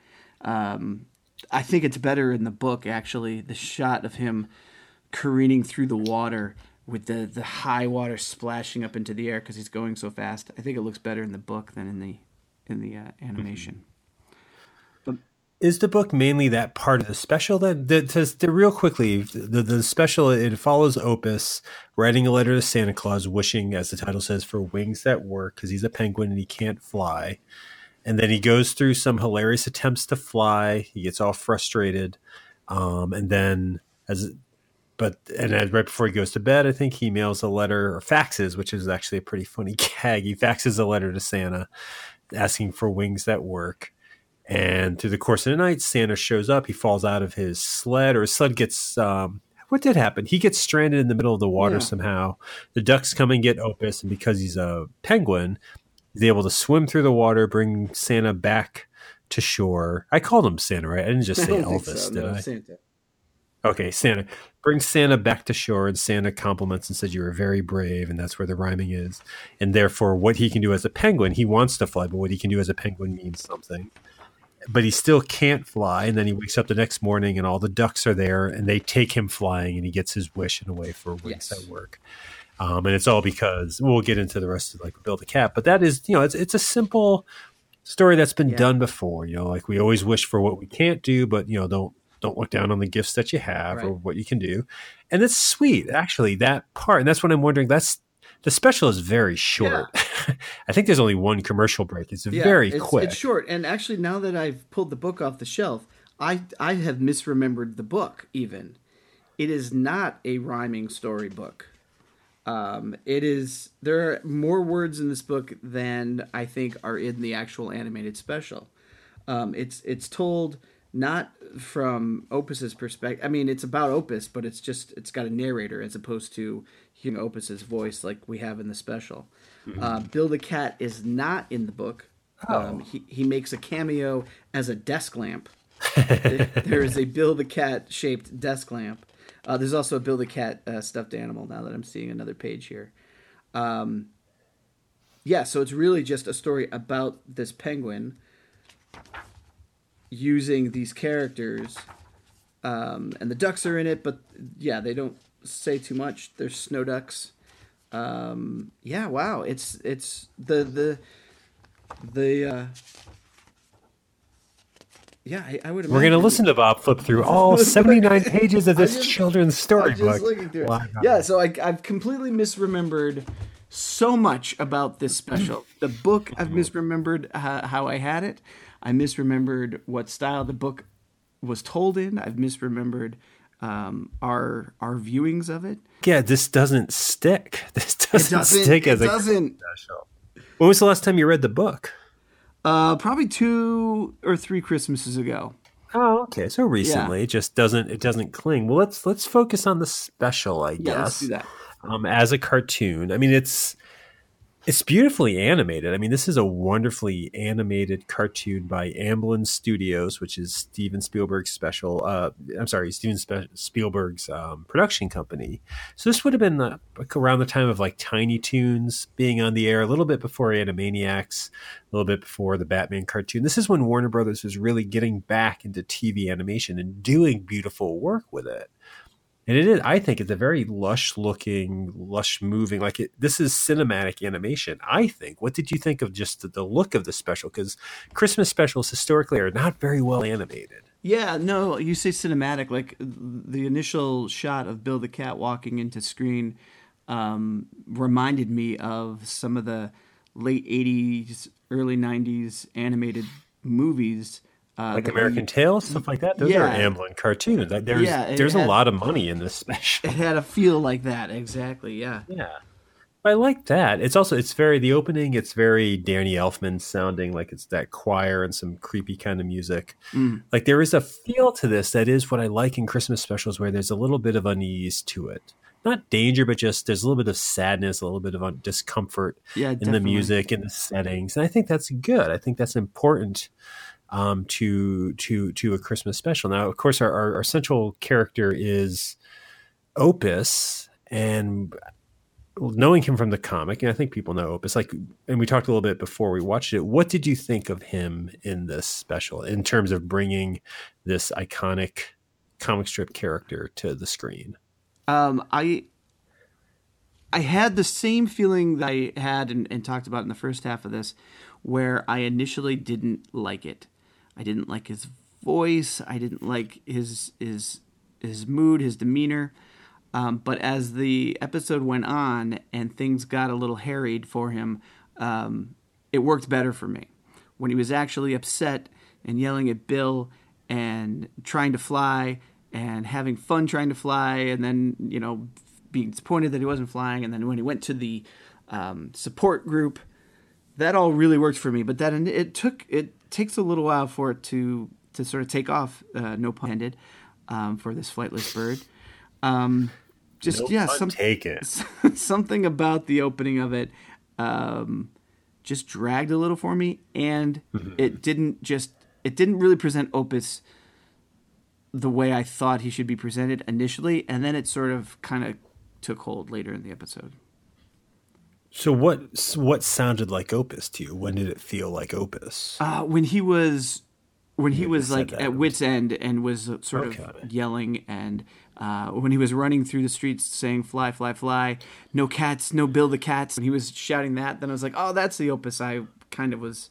Um, I think it's better in the book actually. The shot of him careening through the water with the the high water splashing up into the air because he's going so fast. I think it looks better in the book than in the in the uh, animation. Is the book mainly that part of the special? That the, to, to real quickly, the the special it follows Opus writing a letter to Santa Claus, wishing, as the title says, for wings that work because he's a penguin and he can't fly. And then he goes through some hilarious attempts to fly. He gets all frustrated, um, and then as but and as, right before he goes to bed, I think he mails a letter or faxes, which is actually a pretty funny gag. He faxes a letter to Santa asking for wings that work. And through the course of the night, Santa shows up. He falls out of his sled, or his sled gets. Um, what did happen? He gets stranded in the middle of the water Yeah. somehow. The ducks come and get Opus, and because he's a penguin, he's able to swim through the water, bring Santa back to shore. I called him Santa, right? I didn't just say Elvis, so, did no, I? Santa. Okay, Santa brings Santa back to shore, and Santa compliments and says, "You were very brave," and that's where the rhyming is. And therefore, what he can do as a penguin, he wants to fly, but what he can do as a penguin means something. But he still can't fly, and then he wakes up the next morning, and all the ducks are there, and they take him flying, and he gets his wish in a way for Yes. that work. Um, and it's all because we'll get into the rest of like Bill the Cat, but that is you know it's it's a simple story that's been Yeah. done before. You know, like we always wish for what we can't do, but you know don't don't look down on the gifts that you have or what you can do. And it's sweet, actually, that part. And that's what I'm wondering. That's the special is very short. I think there's only one commercial break. It's Yeah, very it's, quick. It's short, and actually, now that I've pulled the book off the shelf, I I have misremembered the book. Even it is not a rhyming storybook. Um, it is there are more words in this book than I think are in the actual animated special. Um, it's it's told not from Opus's perspective. I mean, it's about Opus, but it's just it's got a narrator as opposed to hearing Opus's voice like we have in the special. Uh, Bill the Cat is not in the book. Um, he he makes a cameo as a desk lamp. there is a Bill the Cat shaped desk lamp. Uh, there's also a Bill the Cat uh, stuffed animal. Now that I'm seeing another page here, um, yeah. So it's really just a story about this penguin using these characters, um, and the ducks are in it. But yeah, they don't say too much. There's snow ducks. Um, yeah. Wow. It's it's the the the. Uh, yeah, I, I would. We're to listen to Bob flip through all 79 pages of this just- children's storybook. looking through it. Wow. Yeah, so I, I've completely misremembered so much about this special. The book I've misremembered uh, how I had it. I misremembered what style the book was told in. I've misremembered um, our our viewings of it. Yeah, this doesn't stick. This doesn't, stick it as a doesn't. special. When was the last time you read the book? Uh, probably two or three Christmases ago. Oh, okay. So recently, it just doesn't it doesn't cling. Well, let's let's focus on the special, I Yeah, guess. let's do that. Um, as a cartoon, I mean, it's it's beautifully animated. I mean, this is a wonderfully animated cartoon by Amblin Studios, which is Steven Spielberg's special. Uh, I'm sorry, Steven Spe- Spielberg's um, production company. So this would have been around the time of like Tiny Toons being on the air, a little bit before Animaniacs, a little bit before the Batman cartoon. This is when Warner Brothers was really getting back into TV animation and doing beautiful work with it. And it is, I think it's a very lush looking, lush moving, like it, this is cinematic animation. I think. What did you think of just the, the look of the special? Because Christmas specials historically are not very well animated. Yeah, no, you say cinematic. Like the initial shot of Bill the Cat walking into screen um, reminded me of some of the late 80s, early 90s animated movies. Uh, Like American we- Tail, stuff like that. Those are Yeah. Amblin cartoons. Like, There's Yeah, there's a lot of money in this special. It had a feel like that, exactly. Yeah. Yeah. I like that. It's also it's very the opening. It's very Danny Elfman sounding like it's that choir and some creepy kind of music. Mm. Like there is a feel to this that is what I like in Christmas specials, where there's a little bit of unease to it. Not danger, but just there's a little bit of sadness, a little bit of un- discomfort Yeah, in the music and the settings, and I think that's good. I think that's important um, to to to a Christmas special. Now, of course, our, our, our central character is Opus, and knowing him from the comic, and I think people know Opus. Like, and we talked a little bit before we watched it. What did you think of him in this special in terms of bringing this iconic comic strip character to the screen? Um, I I had the same feeling that I had and, and talked about in the first half of this, where I initially didn't like it. I didn't like his voice. I didn't like his his his mood, his demeanor. Um, but as the episode went on and things got a little harried for him, um, it worked better for me. When he was actually upset and yelling at Bill and trying to fly and having fun trying to fly, and then, you know, being disappointed that he wasn't flying, and then when he went to the um, support group, that all really worked for me. But that it took it takes a little while for it to to sort of take off. Uh, no pun intended um, for this flightless bird. Um, just No yeah, some, taken. something about the opening of it um, just dragged a little for me, and it didn't just it didn't really present Opus the way I thought he should be presented initially, and then it sort of kind of took hold later in the episode. So what what sounded like Opus to you? When did it feel like Opus? Uh, when he was when he was like at wit's end and was sort Okay. of yelling and uh, when he was running through the streets saying fly fly fly no cats no bill the cats and he was shouting that then i was like oh that's the opus i kind of was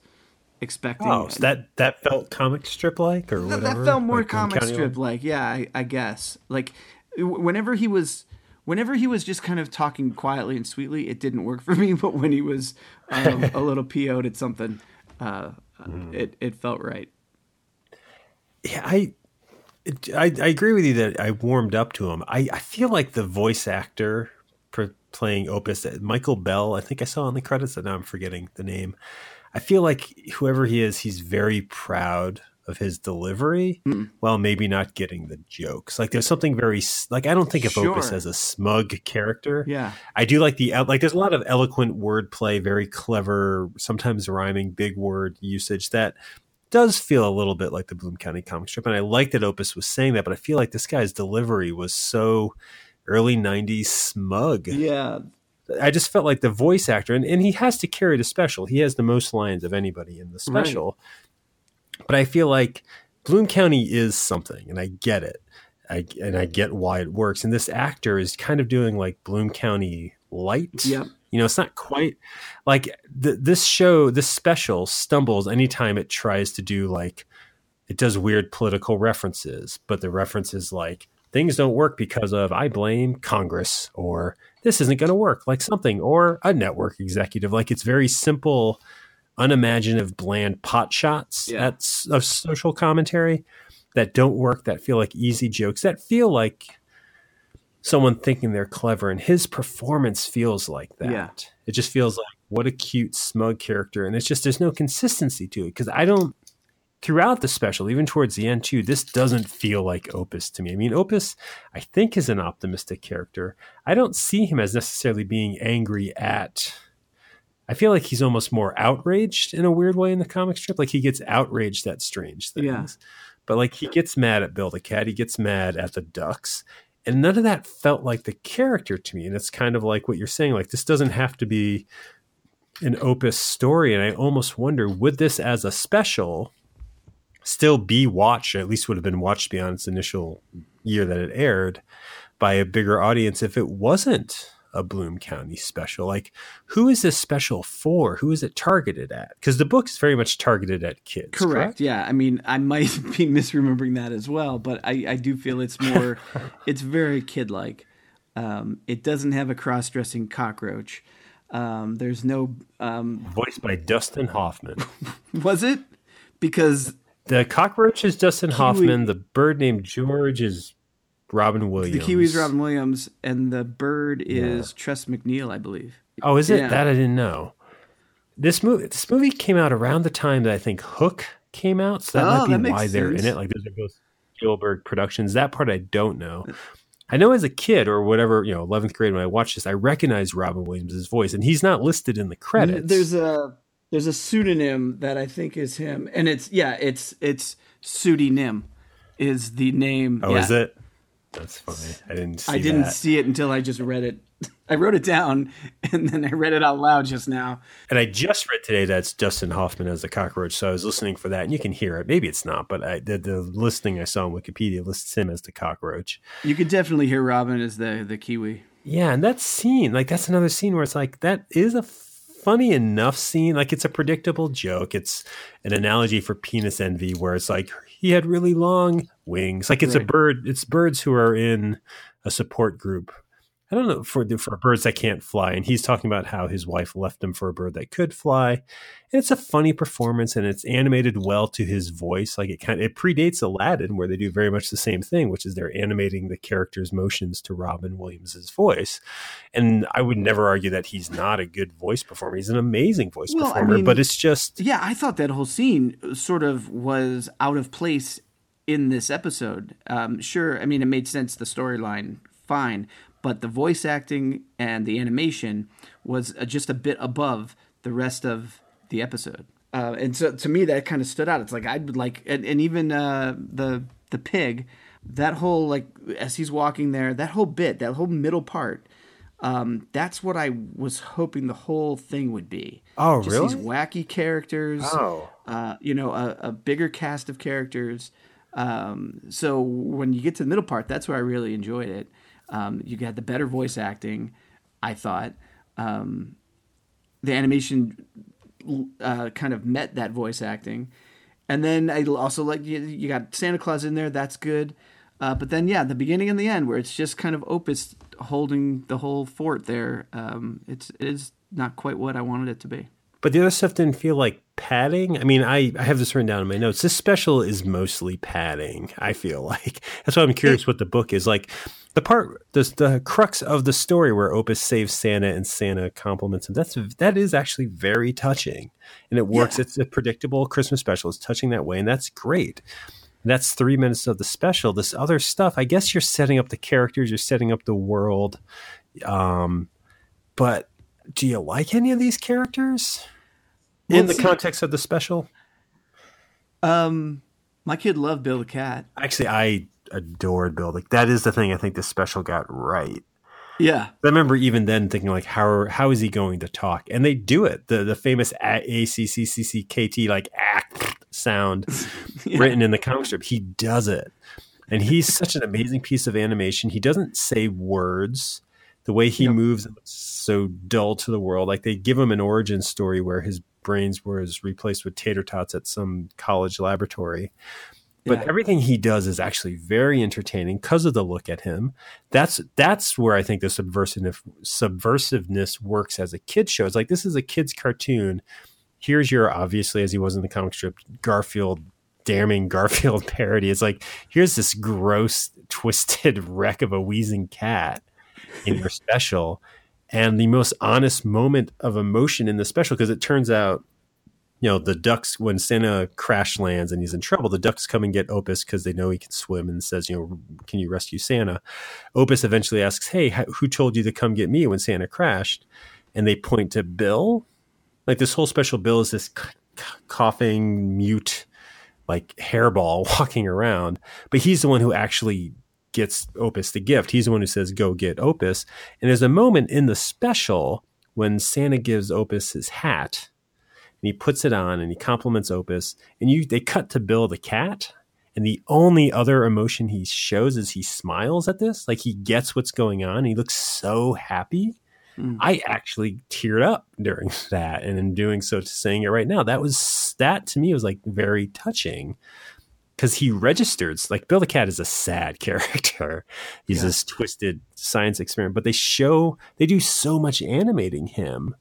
expecting Oh, so that that felt comic strip like or that, whatever. that felt more like comic strip like yeah I, I guess like whenever he was whenever he was just kind of talking quietly and sweetly it didn't work for me but when he was um, a little po'd at something uh, Mm-hmm. it, it felt right Yeah, I, it, I I agree with you that I warmed up to him. I, I feel like the voice actor for playing Opus, uh, Michael Bell. I think I saw on the credits, and now I'm forgetting the name. I feel like whoever he is, he's very proud of his delivery, mm. while maybe not getting the jokes. Like there's something very like I don't think of Opus as a smug character. yeah I do like the like. There's a lot of eloquent wordplay, very clever, sometimes rhyming, big word usage that does feel a little bit like the Bloom County comic strip. And I like that Opus was saying that, but I feel like this guy's delivery was so early '90s smug. yeah I just felt like the voice actor, and, and he has to carry the special. He has the most lines of anybody in the Right. But I feel like Bloom County is something, and I get it. I, and I get why it works. And this actor is kind of doing like Bloom County light. Yep. You know, it's not quite like th- this show, this special stumbles anytime it tries to do like, it does weird political references, but the reference is like things don't work because of I blame Congress or this isn't going to work, like something, or a network executive. Like it's very simple, unimaginative, bland pot shots Yeah. at of social commentary that don't work, that feel like easy jokes, that feel like someone thinking they're clever. And his performance feels like that. Yeah. It just feels like what a cute, smug character. And it's just, there's no consistency to it because I don't, throughout the special, even towards the end too, this doesn't feel like Opus to me. I mean, Opus, I think, is an optimistic character. I don't see him as necessarily being angry at. I feel like he's almost more outraged in a weird way in the comic strip. Like he gets outraged at strange things. Yeah. But like he gets mad at Bill the Cat, he gets mad at the ducks. And none of that felt like the character to me. And it's kind of like what you're saying, like this doesn't have to be an opus story. And I almost wonder, would this as a special still be watched, at least would have been watched beyond its initial year that it aired by a bigger audience if it wasn't a Bloom County special? Like, who is this special for? Who is it targeted at? Because the book is very much targeted at kids. Correct. Correct. Yeah. I mean, I might be misremembering that as well, but I, I do feel it's more, it's very kid like. Um, it doesn't have a cross dressing cockroach. Um, there's no, um, Voiced by Dustin Hoffman. was it? Because The cockroach is Dustin Hoffman. The bird named George is Robin Williams. the Kiwi's Robin Williams and the bird is Tress MacNeille, I believe. Oh, is it? Yeah. That I didn't know. This movie, this movie came out around the time that I think Hook came out, so that Oh, might be makes why they're in it. Like those are both Spielberg productions. That part I don't know. I know as a kid or whatever, you know, eleventh grade when I watched this, I recognized Robin Williams' voice, and he's not listed in the credits. There's a there's a pseudonym that I think is him, and it's yeah, it's it's pseudonym is the name. oh, yeah. is it? That's funny. I didn't. See I didn't that. see it until I just read it. I wrote it down and then I read it out loud just now. And I just read today that's Dustin Hoffman as the cockroach, so I was listening for that, and you can hear it. Maybe it's not, but I, the, the listing I saw on Wikipedia lists him as the cockroach. You could definitely hear Robin as the the kiwi. Yeah, and that scene, like that's another scene where it's like that is a funny enough scene. Like it's a predictable joke. It's an analogy for penis envy, where it's like he had really long wings. Like it's a bird. It's birds who are in a support group. I don't know for the, for birds that can't fly, and he's talking about how his wife left him for a bird that could fly. And it's a funny performance, and it's animated well to his voice. Like it kind, of, it predates Aladdin, where they do very much the same thing, which is they're animating the character's motions to Robin Williams's voice. And I would never argue that he's not a good voice performer. He's an amazing voice Well, I performer, mean- but it's just Yeah, I thought that whole scene sort of was out of place in this episode. Um, sure, I mean it made sense the storyline fine, but the voice acting and the animation was uh, just a bit above the rest of the episode. Uh, and so to me that kind of stood out. It's like I'd like and, and even uh, the the pig, that whole like as he's walking there, that whole bit, that whole middle part. Um, that's what I was hoping the whole thing would be. Oh, Just really? These wacky characters oh uh, you know, a, a bigger cast of characters. Um, so when you get to the middle part, that's where I really enjoyed it. Um, you got the better voice acting, I thought. Um, the animation uh, kind of met that voice acting, and then I also like you, you got Santa Claus in there. That's good. Uh, but then, yeah, the beginning and the end, where it's just kind of Opus holding the whole fort there. Um, it's it is not quite what I wanted it to be. But the other stuff didn't feel like padding. I mean, I, I have this written down in my notes. This special is mostly padding, I feel like. That's why I'm curious what the book is. Like the part the, the crux of the story where Opus saves Santa and Santa compliments him, that's that is actually very touching. And it works. Yeah. It's a predictable Christmas special. It's touching that way, and that's great. That's three minutes of the special. This other stuff, I guess you're setting up the characters, you're setting up the world. Um, but do you like any of these characters in Well, the see- context of the special? Um, my kid loved Bill the Cat. Actually, I adored Bill. Like that is the thing I think the special got right. Yeah, I remember even then thinking like, how how is he going to talk? And they do it. The the famous A A C C C C K T like act sound written in the comic strip. He does it, and he's such an amazing piece of animation. He doesn't say words. The way he moves so dull to the world. Like they give him an origin story where his brains was replaced with tater tots at some college laboratory. but Yeah. everything he does is actually very entertaining because of the look at him. That's that's where I think the subversive subversiveness works as a kid show. It's like this is a kid's cartoon. Here's your obviously as he was in the comic strip Garfield damning Garfield parody. It's like here's this gross twisted wreck of a wheezing cat in your special and the most honest moment of emotion in the special because it turns out you know the ducks when santa crash lands and he's in trouble the ducks come and get opus because they know he can swim and says you know can you rescue santa? Opus eventually asks hey who told you to come get me when santa crashed? And they point to bill. Like this whole special bill is this c- c- coughing mute like hairball walking around but he's the one who actually gets opus the gift. He's the one who says go get opus. And there's a moment in the special when santa gives opus his hat and he puts it on and he compliments Opus and you they cut to Bill the cat and the only other emotion he shows is he smiles at this. Like he gets what's going on. He looks so happy. Mm. I actually teared up during that and in doing so to saying it right now. That was that to me was like very touching because he registered like Bill the Cat is a sad character. He's Yeah. this twisted science experiment, but they show they do so much animating him.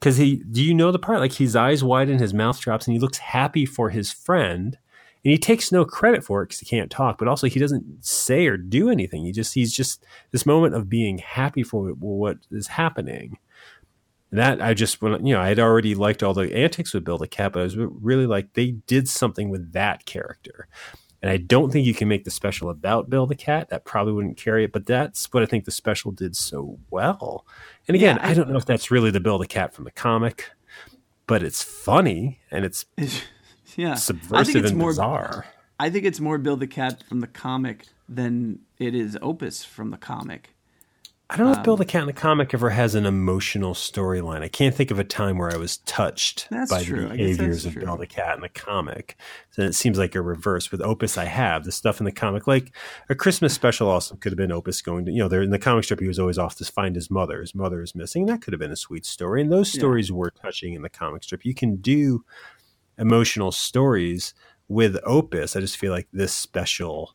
Because he do you know the part? Like his eyes widen his mouth drops and he looks happy for his friend. And he takes no credit for it because he can't talk but also he doesn't say or do anything. He just he's just this moment of being happy for what is happening that i just when you know i had already liked all the antics with bill the cat but i was really like they did something with that character and i don't think you can make the special about bill the cat that probably wouldn't carry it but that's what i think the special did so well and again, Yeah, I- I, don't know if that's really the Bill the Cat from the comic, but it's funny and it's yeah. Subversive it's and more bizarre. I think it's more Bill the Cat from the comic than it is Opus from the comic. I don't know if Um, Bill the Cat in the comic ever has an emotional storyline. I can't think of a time where I was touched by true. the behaviors of true. Bill the Cat in the comic. So it seems like a reverse. With Opus, I have the stuff in the comic. Like a Christmas special also could have been Opus going to, you know, there in the comic strip, he was always off to find his mother. His mother is missing. That could have been a sweet story. And those Yeah. stories were touching in the comic strip. You can do emotional stories with Opus. I just feel like this special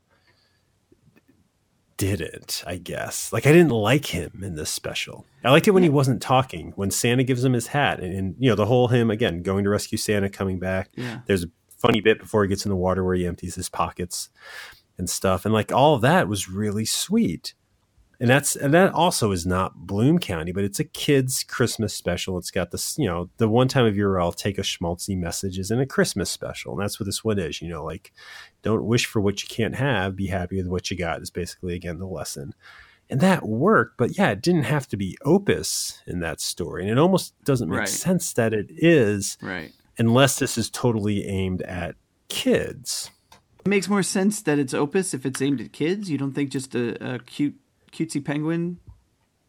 didn't, I guess. Like I didn't like him in this special. I liked it when he wasn't talking, when Santa gives him his hat and, and you know, the whole him again going to rescue Santa coming back. Yeah. There's a funny bit before he gets in the water where he empties his pockets and stuff. And like all of that was really sweet. And that's and that also is not Bloom County, but it's a kids Christmas special. It's got this, you know, the one time of year where I'll take a schmaltzy messages in a Christmas special. And that's what this one is, you know, like don't wish for what you can't have, be happy with what you got is basically again the lesson. And that worked, but yeah, it didn't have to be opus in that story. And it almost doesn't make Right. sense that it is Right. unless this is totally aimed at kids. It makes more sense that it's Opus if it's aimed at kids. You don't think just a, a cute cutesy penguin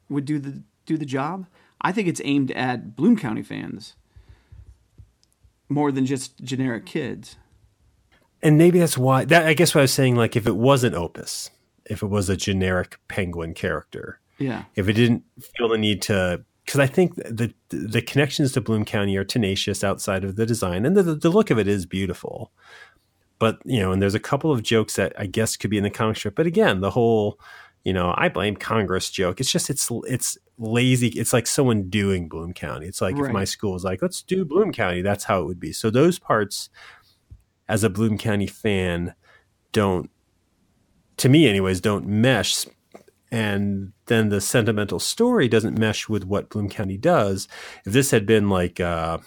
would do the do the job? I think it's aimed at Bloom County fans more than just generic kids. and maybe that's why that I guess what I was saying, like if it wasn't Opus, if it was a generic penguin character, Yeah. if it didn't feel the need to because I think the the connections to Bloom County are tenacious outside of the design and the the look of it is beautiful. But you know, and there's a couple of jokes that I guess could be in the comic strip. But again, the whole, you know, I blame Congress joke. It's just it's it's lazy. It's like someone doing Bloom County. It's like if my school was like, let's do Bloom County. That's how it would be. So those parts, as a Bloom County fan, don't, to me, anyways, don't mesh. And then the sentimental story doesn't mesh with what Bloom County does. If this had been like, uh,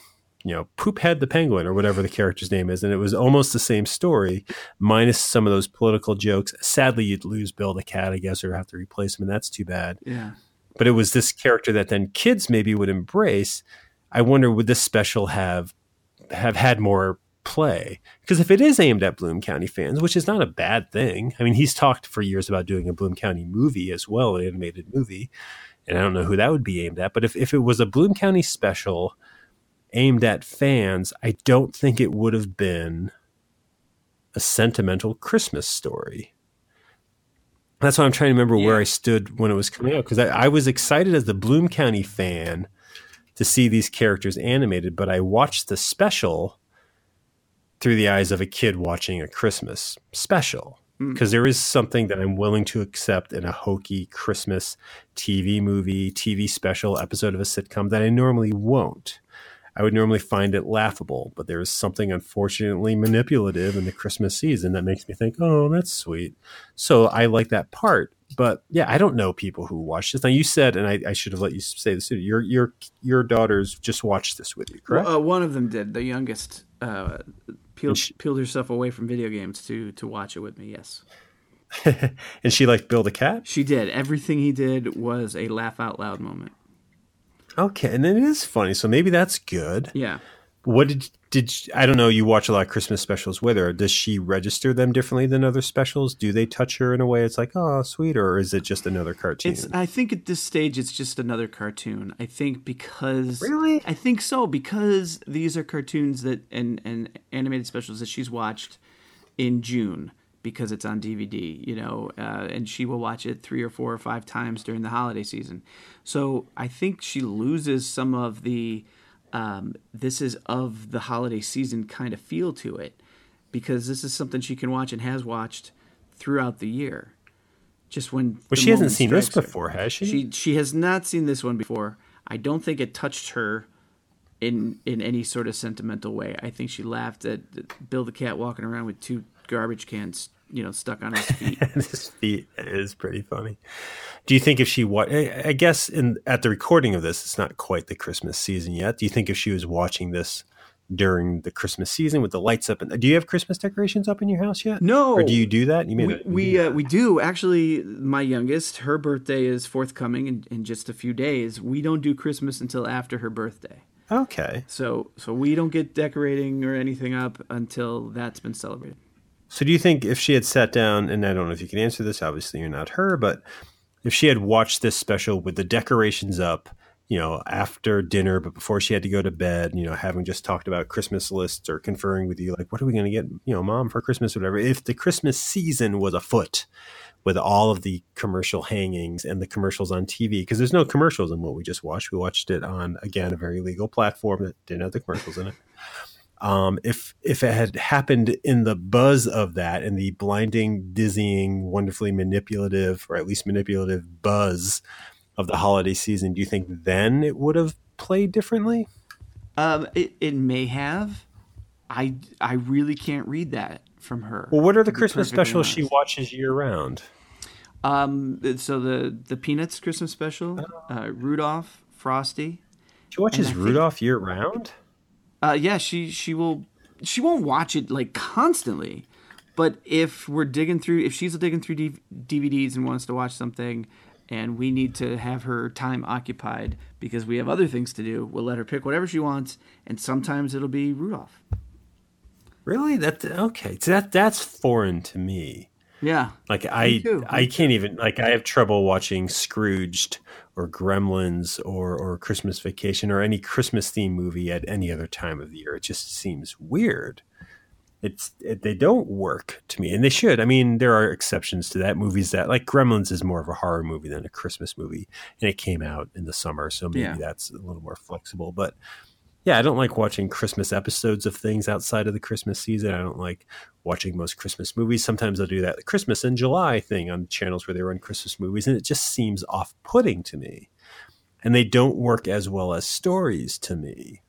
you know, Poophead the Penguin or whatever the character's name is, and it was almost the same story, minus some of those political jokes. Sadly, you'd lose Bill the Cat, I guess, or have to replace him, and that's too bad. Yeah. But it was this character that then kids maybe would embrace. I wonder would this special have have had more play? Because if it is aimed at Bloom County fans, which is not a bad thing, I mean, he's talked for years about doing a Bloom County movie as well, an animated movie, and I don't know who that would be aimed at. But if if it was a Bloom County special aimed at fans, I don't think it would have been a sentimental Christmas story. That's why I'm trying to remember where I stood when it was coming out because I, I was excited as the Bloom County fan to see these characters animated, but I watched the special through the eyes of a kid watching a Christmas special. Mm. Because there is something that I'm willing to accept in a hokey Christmas TV movie, TV special episode of a sitcom that I normally won't. I would normally find it laughable, but there is something unfortunately manipulative in the Christmas season that makes me think, oh, that's sweet. So I like that part. But yeah, I don't know people who watch this. Now you said, and I, I should have let you say this too. Your your your daughters just watched this with you, correct? Well, uh, one of them did. The youngest uh, peeled, she- peeled herself away from video games to to watch it with me. Yes, and she liked Bill the Cat. she did. Everything he did was a laugh out loud moment. Okay, and then it is funny, so maybe that's good. Yeah. What did did I don't know? You watch a lot of Christmas specials with her. Does she register them differently than other specials? Do they touch her in a way? It's like, oh, sweet, or is it just another cartoon? It's. I think at this stage, it's just another cartoon. I think because Really? I think so because these are cartoons that and and animated specials that she's watched in June because it's on DVD. You know, uh, and she will watch it three or four or five times during the holiday season. So I think she loses some of the um, this is of the holiday season kind of feel to it because this is something she can watch and has watched throughout the year. Just when Well, she hasn't seen this strikes her. before, has she? She she has not seen this one before. I don't think it touched her in in any sort of sentimental way. I think she laughed at Bill the cat walking around with two garbage cans, you know, stuck on his feet. His feet is pretty funny. Do you think if she wa- I guess in at the recording of this, it's not quite the Christmas season yet. Do you think if she was watching this during the Christmas season with the lights up, and do you have Christmas decorations up in your house yet? No. or do you do that? You mean we we, uh, we do actually. My youngest, her birthday is forthcoming in, in just a few days. We don't do Christmas until after her birthday. okay. So so we don't get decorating or anything up until that's been celebrated. So do you think if she had sat down, and I don't know if you can answer this, obviously you're not her, but if she had watched this special with the decorations up, you know, after dinner, but before she had to go to bed, you know, having just talked about Christmas lists or conferring with you, like, what are we going to get, you know, mom for Christmas or whatever. If the Christmas season was afoot with all of the commercial hangings and the commercials on TV, because there's no commercials in what we just watched. We watched it on, again, a very legal platform that didn't have the commercials in it um, if if it had happened in the buzz of that and the blinding, dizzying, wonderfully manipulative, or at least manipulative buzz of the holiday season, do you think then it would have played differently? Um, it it may have. I I really can't read that from her. Well, what are the Christmas specials she watches year round? Um, so the the Peanuts Christmas special, uh, Rudolph, Frosty. She watches I think- Rudolph year round. Uh, yeah, she she will she won't watch it like constantly, but if we're digging through, if she's digging through D- DVDs and wants to watch something, and we need to have her time occupied because we have other things to do, we'll let her pick whatever she wants, and sometimes it'll be Rudolph. Really? That okay? So that that's foreign to me. Yeah, Like I. Me I can't even like I have trouble watching Scrooged or Gremlins or or Christmas Vacation or any Christmas theme movie at any other time of the year. It just seems weird. It's it, they don't work to me, and they should. I mean, there are exceptions to that. Movies that like Gremlins is more of a horror movie than a Christmas movie, and it came out in the summer, so maybe Yeah. that's a little more flexible. But yeah, I don't like watching Christmas episodes of things outside of the Christmas season. I don't like watching most Christmas movies. Sometimes I'll do that Christmas in July thing on channels where they run Christmas movies, and it just seems off putting to me. And they don't work as well as stories to me.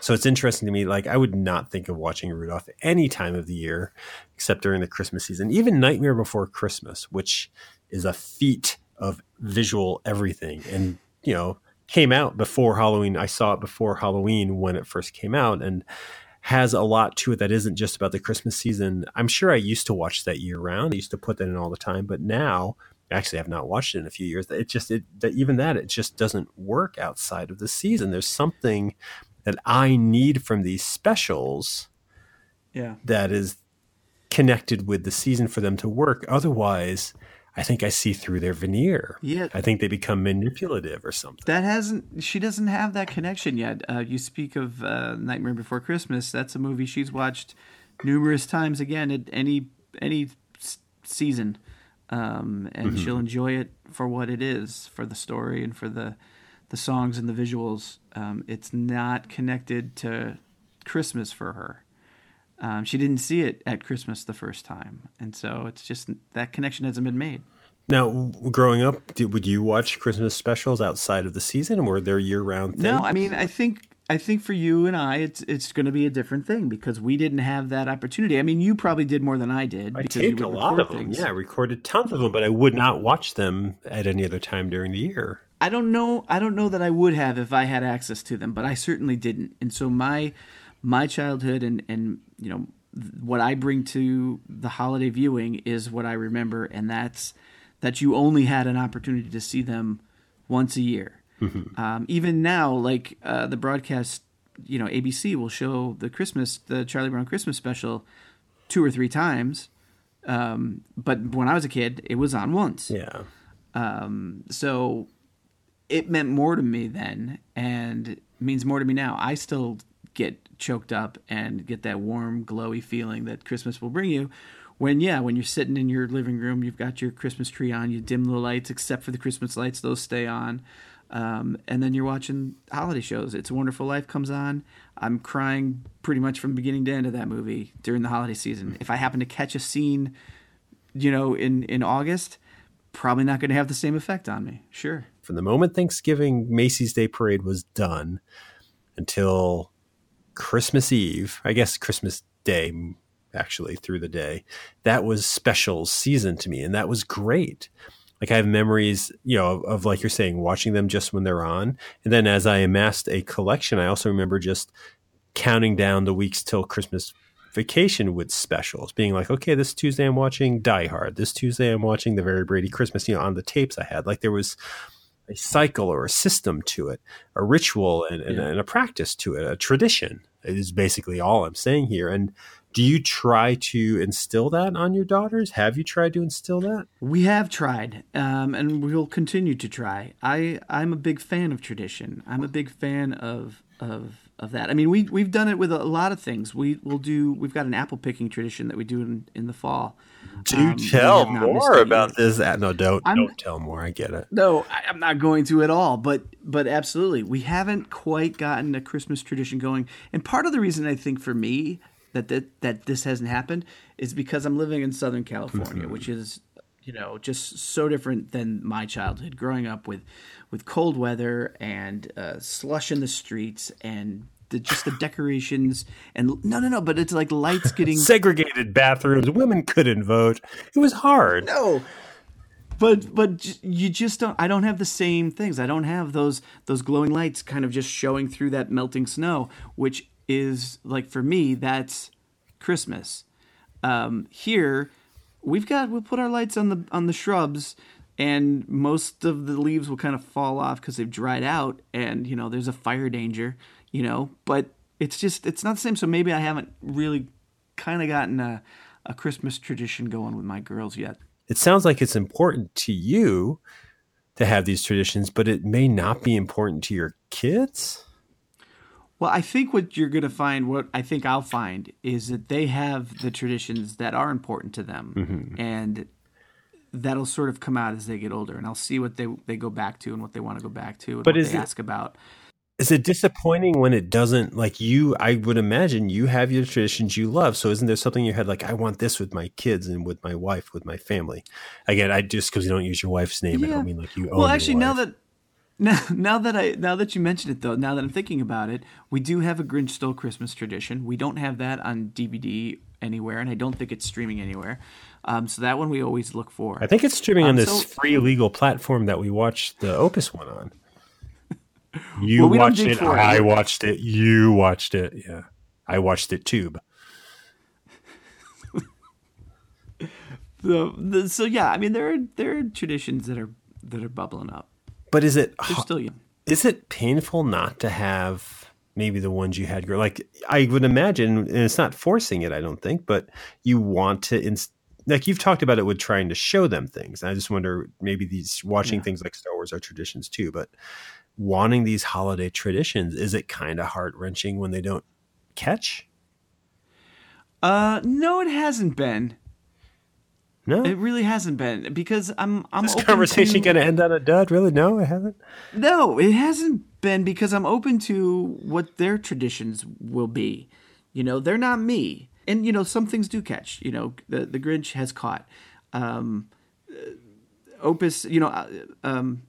So it's interesting to me. Like, I would not think of watching Rudolph any time of the year except during the Christmas season, even Nightmare Before Christmas, which is a feat of visual everything. And, you know, came out before Halloween. I saw it before Halloween when it first came out and has a lot to it that isn't just about the Christmas season. I'm sure I used to watch that year round. I used to put that in all the time, but now actually I've not watched it in a few years. It just it that even that it just doesn't work outside of the season. There's something that I need from these specials yeah. that is connected with the season for them to work. Otherwise, I think I see through their veneer. Yeah. I think they become manipulative or something. That hasn't. She doesn't have that connection yet. Uh, you speak of uh, Nightmare Before Christmas. That's a movie she's watched numerous times again at any any season, um, and she'll enjoy it for what it is, for the story and for the the songs and the visuals. Um, it's not connected to Christmas for her. Um, she didn't see it at Christmas the first time, and so it's just that connection hasn't been made. Now, growing up, did, would you watch Christmas specials outside of the season, or were there year-round things? No, I mean, I think I think for you and I, it's it's going to be a different thing because we didn't have that opportunity. I mean, you probably did more than I did. I because you taped a lot of them. things. Yeah, I recorded tons of them, but I would not watch them at any other time during the year. I don't know. I don't know that I would have if I had access to them, but I certainly didn't. And so my my childhood and and you know what I bring to the holiday viewing is what I remember, and that's that you only had an opportunity to see them once a year. Um, even now, like uh, the broadcast, you know, ABC will show the Christmas, the Charlie Brown Christmas special, two or three times. Um, but when I was a kid, it was on once Yeah. so it meant more to me then and means more to me now. I still get choked up and get that warm, glowy feeling that Christmas will bring you. When yeah, when you're sitting in your living room, you've got your Christmas tree on, you dim the lights except for the Christmas lights; those stay on. Um, and then you're watching holiday shows. It's a Wonderful Life comes on. I'm crying pretty much from beginning to end of that movie during the holiday season. If I happen to catch a scene, you know, in in August, probably not going to have the same effect on me. Sure. From the moment Thanksgiving Macy's Day Parade was done until Christmas Eve, I guess Christmas Day, actually, through the day, that was special season to me. And that was great. Like I have memories, you know, of, of like you're saying, watching them just when they're on. And then as I amassed a collection, I also remember just counting down the weeks till Christmas vacation with specials, being like, okay, this Tuesday I'm watching Die Hard. This Tuesday I'm watching The Very Brady Christmas, you know, on the tapes I had. Like there was a cycle or a system to it, a ritual and, and, and a practice to it, a tradition is basically all I'm saying here. And do you try to instill that on your daughters? Have you tried to instill that? We have tried, um, and we'll continue to try. I I'm a big fan of tradition. I'm a big fan of of of that. I mean, we we've done it with a lot of things. We will do. We've got an apple picking tradition that we do in in the fall. Do Um, tell have not missed more about this. No, don't I'm- don't tell more. I get it. No, I, I'm not going to at all. But but absolutely, we haven't quite gotten a Christmas tradition going. And part of the reason I think for me that that, that this hasn't happened is because I'm living in Southern California, which is you know just so different than my childhood. Growing up with with cold weather and uh, slush in the streets and the, just the decorations and no no no, but it's like lights getting Segregated bathrooms. Women couldn't vote. It was hard. no but but you just don't i don't have the same things i don't have those those glowing lights kind of just showing through that melting snow which is like for me that's christmas um here we've got we'll put our lights on the on the shrubs and most of the leaves will kind of fall off because they've dried out and you know there's a fire danger you know but it's just it's not the same so maybe i haven't really kind of gotten a, a christmas tradition going with my girls yet it sounds like it's important to you to have these traditions, but it may not be important to your kids. Well, I think what you're going to find, what I think I'll find, is that they have the traditions that are important to them, Mm-hmm. and that'll sort of come out as they get older, and I'll see what they they go back to and what they want to go back to, and But what is they it- ask about. Is it disappointing when it doesn't like you? I would imagine you have your traditions you love. So isn't there something in your head like I want this with my kids and with my wife, with my family? Again, I just because you don't use your wife's name, I don't mean like you. Own Well, actually, now that now, now that I now that you mention it though, now that I'm thinking about it, we do have a Grinch Stole Christmas tradition. We don't have that on DVD anywhere, and I don't think it's streaming anywhere. Um, so that one we always look for. I think it's streaming on Um, this so- free legal platform that we watched the Opus one on. You Well, we watched it. I watched it. You watched it. Yeah, I watched it tube. The, the, so yeah, I mean there are there are traditions that are that are bubbling up. But is it They're still young. is it painful not to have maybe the ones you had grow like i would imagine and it's not forcing it i don't think but you want to inst- like you've talked about it with trying to show them things and i just wonder maybe these watching things like star wars are traditions too but wanting these holiday traditions is it kind of heart-wrenching when they don't catch Uh, no, it hasn't been. no It really hasn't been because I'm I'm this conversation to, gonna end on a dud really no it hasn't No, it hasn't been because I'm open to what their traditions will be. You know, they're not me. and you know some things do catch. You know the the Grinch has caught. Um, Opus, you know, uh, um,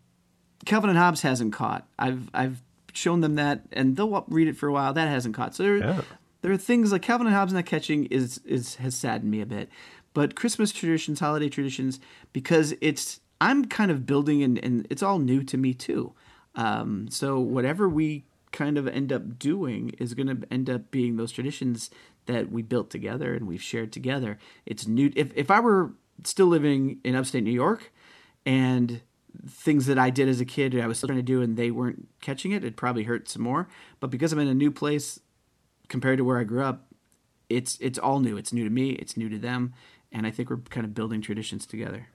Calvin and Hobbes hasn't caught. I've I've shown them that, and they'll read it for a while. That hasn't caught. So there, Yeah. there are things like Calvin and Hobbes not catching is is has saddened me a bit. But Christmas traditions, holiday traditions, because it's I'm kind of building and, and it's all new to me too. Um, so whatever we kind of end up doing is going to end up being those traditions that we built together and we've shared together. It's new. If if I were still living in upstate New York, and things that I did as a kid I was still trying to do and they weren't catching it, it probably hurt some more. But because I'm in a new place compared to where I grew up, it's it's all new. It's new to me. It's new to them, and I think we're kind of building traditions together.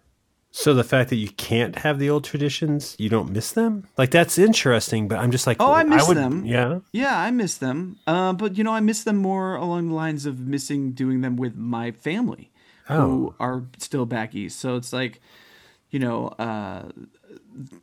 So the fact that you can't have the old traditions, you don't miss them? Like that's interesting, but I'm just like, Oh, I miss them. Yeah. Yeah, I miss them. Uh, but you know, I miss them more along the lines of missing doing them with my family, who are still back east. So it's like, you know, uh,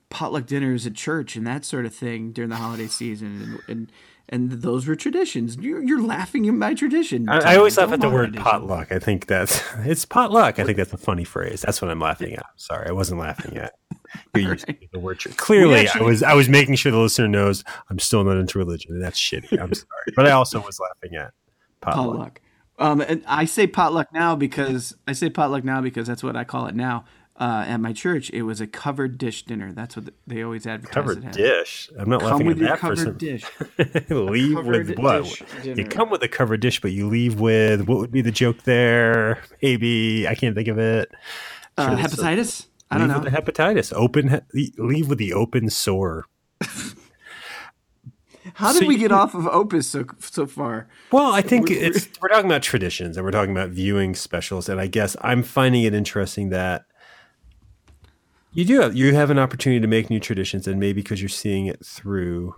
potluck dinners at church and that sort of thing during the holiday season, and and, and those were traditions. You're, you're laughing at my tradition. I, I always laugh at the word tradition. potluck. I think that's it's potluck. I think that's a funny phrase. That's what I'm laughing at. Sorry, I wasn't laughing at. You're using the word. Clearly, actually- I was. I was making sure the listener knows I'm still not into religion, and that's shitty. I'm sorry, but I also was laughing at potluck. potluck. Um, and I say potluck now because I say potluck now because that's what I call it now. Uh, at my church, it was a covered dish dinner. That's what they always advertise. it Covered as. dish. I'm not Come laughing with at your that covered person. dish. leave covered with what? dish You come with a covered dish, but you leave with what would be the joke there? Maybe I can't think of it. Uh, Sure, so- hepatitis? I don't leave know. with the hepatitis. Open. he- Leave with the open sore. How did so we you- get off of Opus so so far? Well, I think We're- it's we're talking about traditions and we're talking about viewing specials, and I guess I'm finding it interesting that you do have you have an opportunity to make new traditions, and maybe because you're seeing it through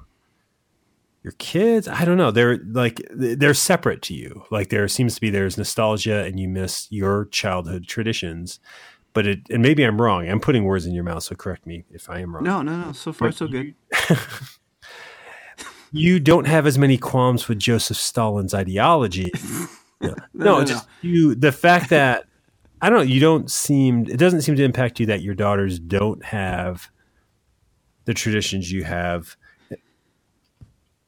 your kids, I don't know. They're like they're separate to you. Like there seems to be there's nostalgia, and you miss your childhood traditions. But it and maybe I'm wrong. I'm putting words in your mouth, so correct me if I am wrong. No, no, no. So far, so good. you don't have as many qualms with Joseph Stalin's ideology. no, no, just you. The fact that I don't know, you don't seem. It doesn't seem to impact you that your daughters don't have the traditions you have.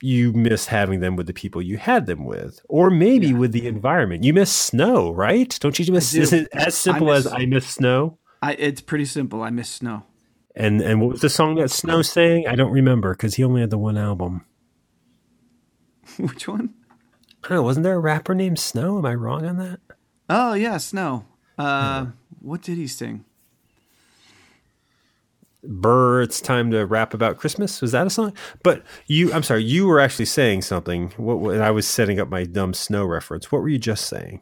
You miss having them with the people you had them with, or maybe with the environment. You miss snow, right? Don't you miss? do. Is it as simple miss- as I miss snow? I, it's pretty simple. I miss snow. And and what was the song that Snow sang? I don't remember because he only had the one album. Which one? I don't know. Wasn't there a rapper named Snow? Am I wrong on that? Oh yeah, snow. Uh, what did he sing? Burr, it's time to rap about Christmas. Was that a song? But you, I'm sorry, you were actually saying something. What, I was setting up my dumb snow reference. What were you just saying?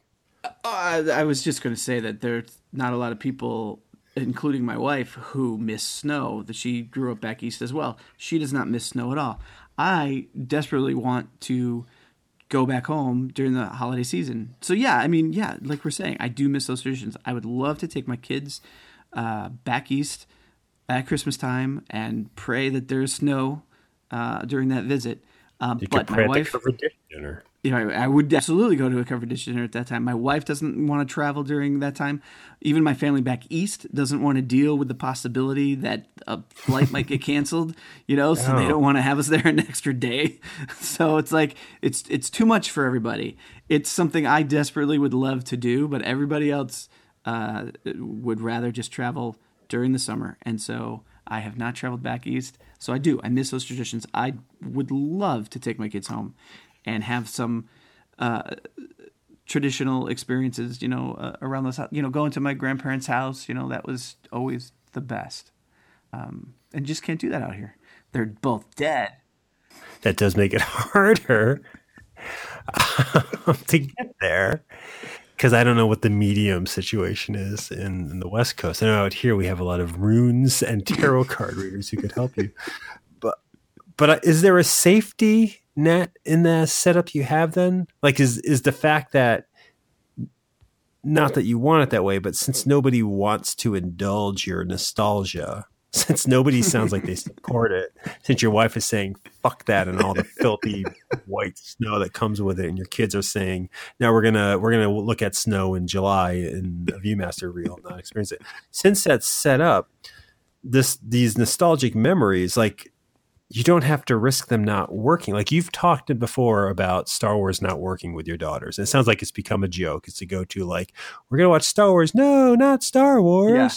Uh, I was just going to say that there's not a lot of people, including my wife, who miss snow. That she grew up back east as well. She does not miss snow at all. I desperately want to go back home during the holiday season. So yeah, I mean, yeah, like we're saying, I do miss those traditions. I would love to take my kids uh, back east at Christmas time and pray that there's snow uh, during that visit. Uh, You but my wife, dinner. You know, I would absolutely go to a covered dish dinner at that time. My wife doesn't want to travel during that time. Even my family back east doesn't want to deal with the possibility that a flight might get canceled. You know, so they Oh. don't want to have us there an extra day. So it's like it's it's too much for everybody. It's something I desperately would love to do, but everybody else uh, would rather just travel during the summer. And so I have not traveled back east. So I do. I miss those traditions. I would love to take my kids home and have some uh, traditional experiences, you know, uh, around those, hou- you know, going to my grandparents' house, you know, that was always the best. Um, and just can't do that out here. They're both dead. That does make it harder to get there because I don't know what the medium situation is in, in the West Coast. I know out here we have a lot of runes and tarot card readers who could help you. But but uh, is there a safety net in the setup you have then? Like is is the fact that not that you want it that way, but since nobody wants to indulge your nostalgia, since nobody sounds like they support it, since your wife is saying fuck that and all the filthy white snow that comes with it, and your kids are saying now we're gonna we're gonna look at snow in July in a ViewMaster reel, not experience it. Since that's set up, this these nostalgic memories, like you don't have to risk them not working. Like you've talked before about Star Wars not working with your daughters. It sounds like it's become a joke. It's to go to like, we're gonna watch Star Wars. No, not Star Wars. Yeah.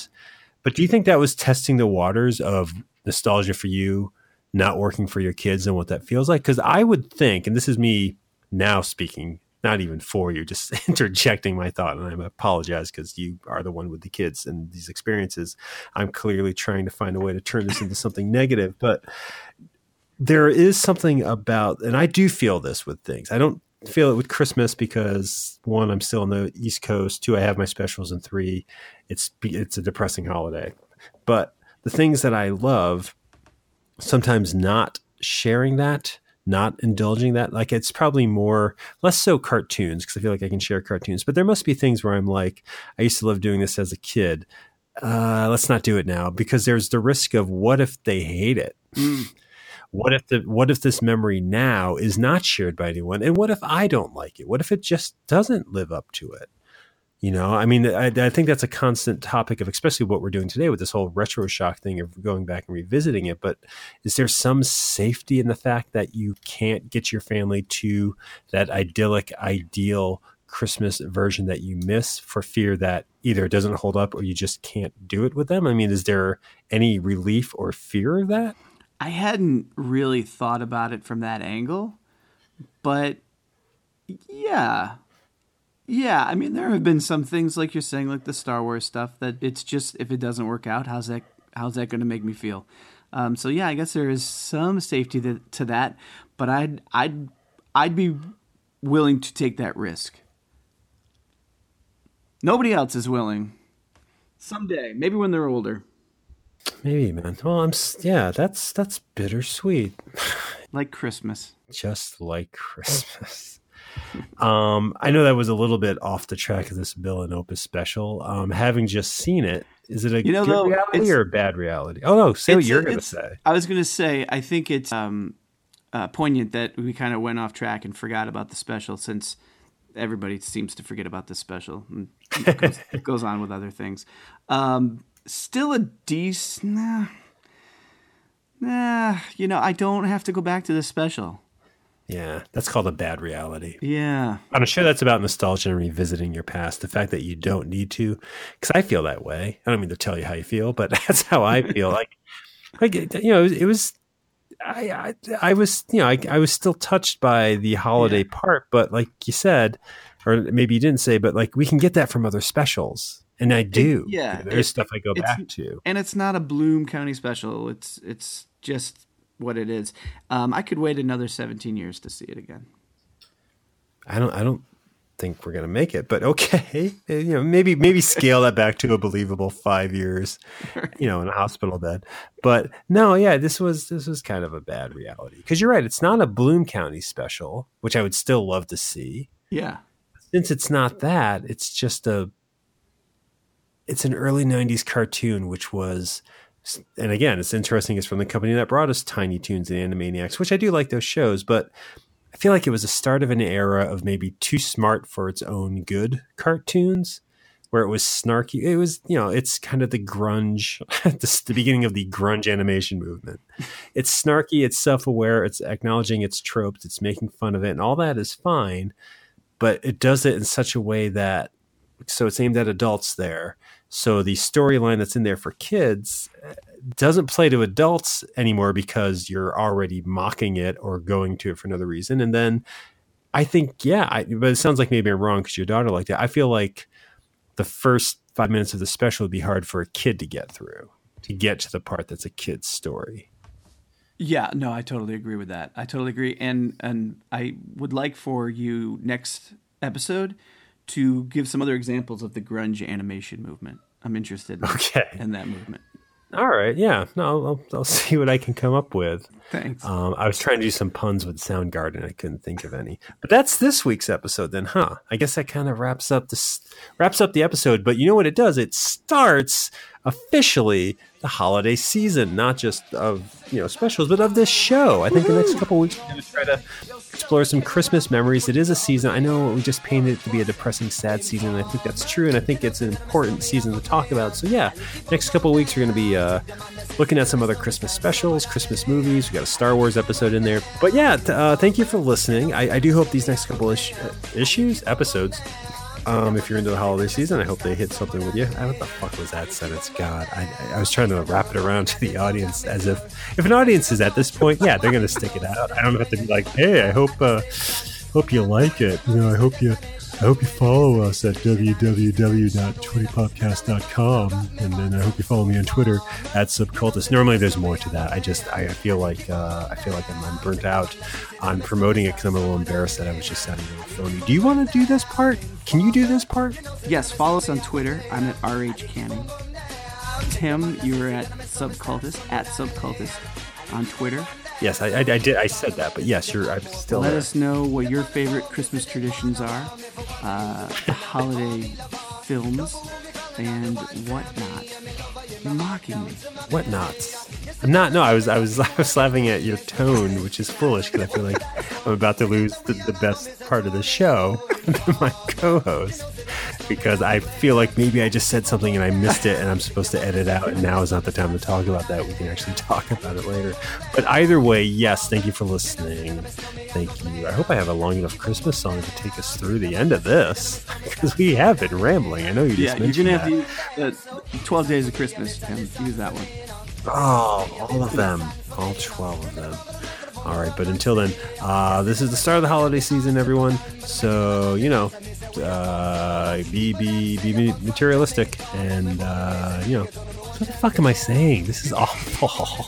But do you think that was testing the waters of nostalgia for you, not working for your kids, and what that feels like? Because I would think, and this is me now speaking, not even for you, just interjecting my thought, and I apologize because you are the one with the kids and these experiences. I'm clearly trying to find a way to turn this into something negative, but there is something about, and I do feel this with things. I don't feel it with Christmas because one, I'm still on the East Coast. Two, I have my specials, and three, it's it's a depressing holiday. But the things that I love, sometimes not sharing that, not indulging that, like it's probably more less so cartoons because I feel like I can share cartoons. But there must be things where I'm like, I used to love doing this as a kid. Uh, let's not do it now because there's the risk of what if they hate it what if the what if this memory now is not shared by anyone? And what if i don't like it? What if it just doesn't live up to it? You know i mean i, I think that's a constant topic of especially what we're doing today with this whole retro shock thing of going back and revisiting it. But is there some safety in the fact that you can't get your family to that idyllic ideal christmas version that you miss for fear that either it doesn't hold up or you just can't do it with them? I mean is there any relief or fear of that I hadn't really thought about it from that angle, but yeah. Yeah, I mean there have been some things like you're saying like the Star Wars stuff that it's just if it doesn't work out, how's that how's that going to make me feel? Um, so yeah, I guess there is some safety to, to that, but I'd I'd I'd be willing to take that risk. Nobody else is willing. Someday, maybe when they're older. Maybe man well i'm yeah that's that's bittersweet Like Christmas. just like Christmas. um, I know that was a little bit off the track of this Bill and Opus special. Um, having just seen it, is it a You know, good though, reality or a bad reality? Oh no, say what you're going to say. I was going to say, I think it's um, uh, poignant that we kind of went off track and forgot about the special since everybody seems to forget about this special. And goes, it goes on with other things. Um, still a decent. Nah, nah, you know, I don't have to go back to this special. Yeah, that's called a bad reality. Yeah. On a show that's about nostalgia and revisiting your past, the fact that you don't need to, because I feel that way. I don't mean to tell you how you feel, but that's how I feel. like, like you know, it was. It was I, I I was you know I, I was still touched by the holiday part, but like you said, or maybe you didn't say, but like we can get that from other specials, and I do. yeah, there's it- stuff I go back to. and it's not a Bloom County special. It's it's just what it is. Um, I could wait another 17 years to see it again. I don't I don't think we're gonna make it, but okay. You know, maybe maybe scale that back to a believable five years, you know, in a hospital bed. But no, yeah, this was this was kind of a bad reality. Because you're right, it's not a Bloom County special, which I would still love to see. Yeah. Since it's not that, it's just a it's an early 90s cartoon which was and again it's interesting it's from the company that brought us tiny toons and animaniacs which i do like those shows but i feel like it was the start of an era of maybe too smart for its own good cartoons where it was snarky. It was you know it's kind of the grunge this, the beginning of the grunge animation movement. It's snarky it's self-aware it's acknowledging its tropes it's making fun of it and all that is fine but it does it in such a way that so it's aimed at adults there so the storyline that's in there for kids uh, doesn't play to adults anymore because you're already mocking it or going to it for another reason. And then i think yeah I, but it sounds like maybe i'm wrong because your daughter liked it. I feel like the first five minutes of the special would be hard for a kid to get through to get to the part that's a kid's story. Yeah, no, I totally agree with that. I totally agree, and and I would like for you next episode to give some other examples of the grunge animation movement. I'm interested in, Okay. in that movement. all right yeah no i'll, I'll see what i can come up with Thanks. Um, I was trying to do some puns with Soundgarden. I couldn't think of any. But that's this week's episode, then, huh? I guess that kind of wraps up this wraps up the episode. But you know what it does? It starts officially the holiday season, not just of you know specials, but of this show. I think the next couple weeks we're going to try to explore some Christmas memories. It is a season. I know we just painted it to be a depressing, sad season, and I think that's true. And I think it's an important season to talk about. So yeah, next couple weeks we're going to be uh, looking at some other Christmas specials, Christmas movies. We got a Star Wars episode in there. But yeah, t- uh, thank you for listening. I, I do hope these next couple ish- uh, issues, episodes, um, if you're into the holiday season, I hope they hit something with you. Uh, What the fuck was that sentence? God, I, I was trying to wrap it around to the audience as if if an audience is at this point, yeah, they're gonna stick it out. I don't have to be like, hey, I hope uh, hope you like it. You know, I hope you I hope you follow us at www.20podcast.com and then I hope you follow me on Twitter at subcultist. Normally there's more to that. I just I feel like uh, I feel like I'm, I'm burnt out on promoting it because I'm a little embarrassed that I was just sounding a little phony. Do you want to do this part? Can you do this part? Yes, follow us on Twitter. I'm at RH Canning. Tim, you were at Subcultist, at Subcultist on Twitter. Yes, I, I, I did. I said that, but yes, you're. I'm still Let there. us know what your favorite Christmas traditions are, uh, holiday films, and whatnot. You're mocking me. What nots? I'm not. No, I was. I was. I was laughing at your tone, which is foolish because I feel like I'm about to lose the, the best part of the show to my co-host because I feel like maybe I just said something and I missed it, and I'm supposed to edit out, and now is not the time to talk about that. We can actually talk about it later. But either way, yes. Thank you for listening. Thank you. I hope I have a long enough Christmas song to take us through the end of this because we have been rambling. I know you just Yeah, you're mentioned gonna have that. uh, 12 Days of Christmas, Tim. Use that one. Oh, all of them. All 12 of them. All right, but until then, uh, this is the start of the holiday season, everyone. So, you know, uh, be, be, be materialistic and, uh, you know, what the fuck am I saying? This is awful.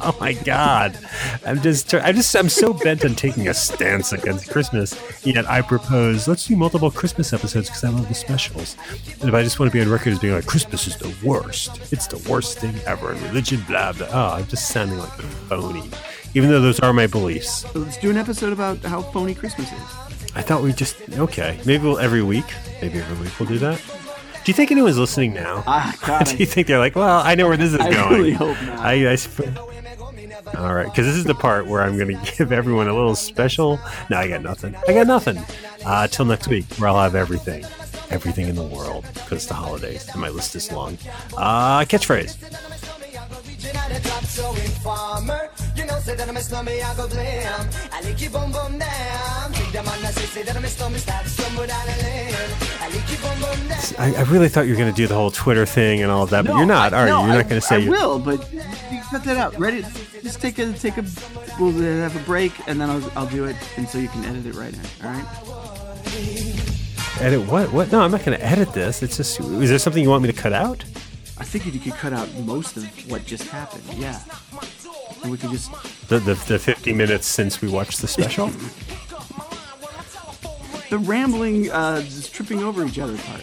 Oh my god! I'm just, I'm just, I'm so bent on taking a stance against Christmas. Yet I propose let's do multiple Christmas episodes because I love the specials. And if I just want to be on record as being like Christmas is the worst, it's the worst thing ever. And religion, blah blah. Oh, I'm just sounding like a phony, even though those are my beliefs. So let's do an episode about how phony Christmas is. I thought we just okay. Maybe we'll every week. Maybe every week we'll do that. Do you think anyone's listening now? Ah, God, do you think they're like, well, I know where this is going? I going? really hope not. I, I sp- all right, because this is the part where I'm going to give everyone a little special. No, I got nothing. I got nothing. Uh, till next week, where I'll have everything, everything in the world, because it's the holidays and my list is long. Uh, catchphrase. So informer, you know, say that I'm a slummy, I go blam. I lick you boom boom down. Think that man, I say, say that I'm a slummy, start stumble down a lane. I lick you boom boom down. I, I really thought you were going to do the whole Twitter thing and all of that, but No, you're not, I- are you? no, You're I- not going to say I you will, but you cut that out. Ready? Just take a take a. We'll have a break, and then I'll I'll do it, and so you can edit it right in. All right. edit what? What? No, I'm not going to edit this. It's just, is there something you want me to cut out? I figured you could cut out most of what just happened. Yeah. And we could just. The, the, the 50 minutes since we watched the special? The rambling, uh, just tripping over each other part.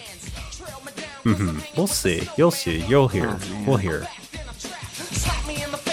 Mm-hmm. we'll see. You'll see. You'll hear. Oh, we'll hear slap me in the face.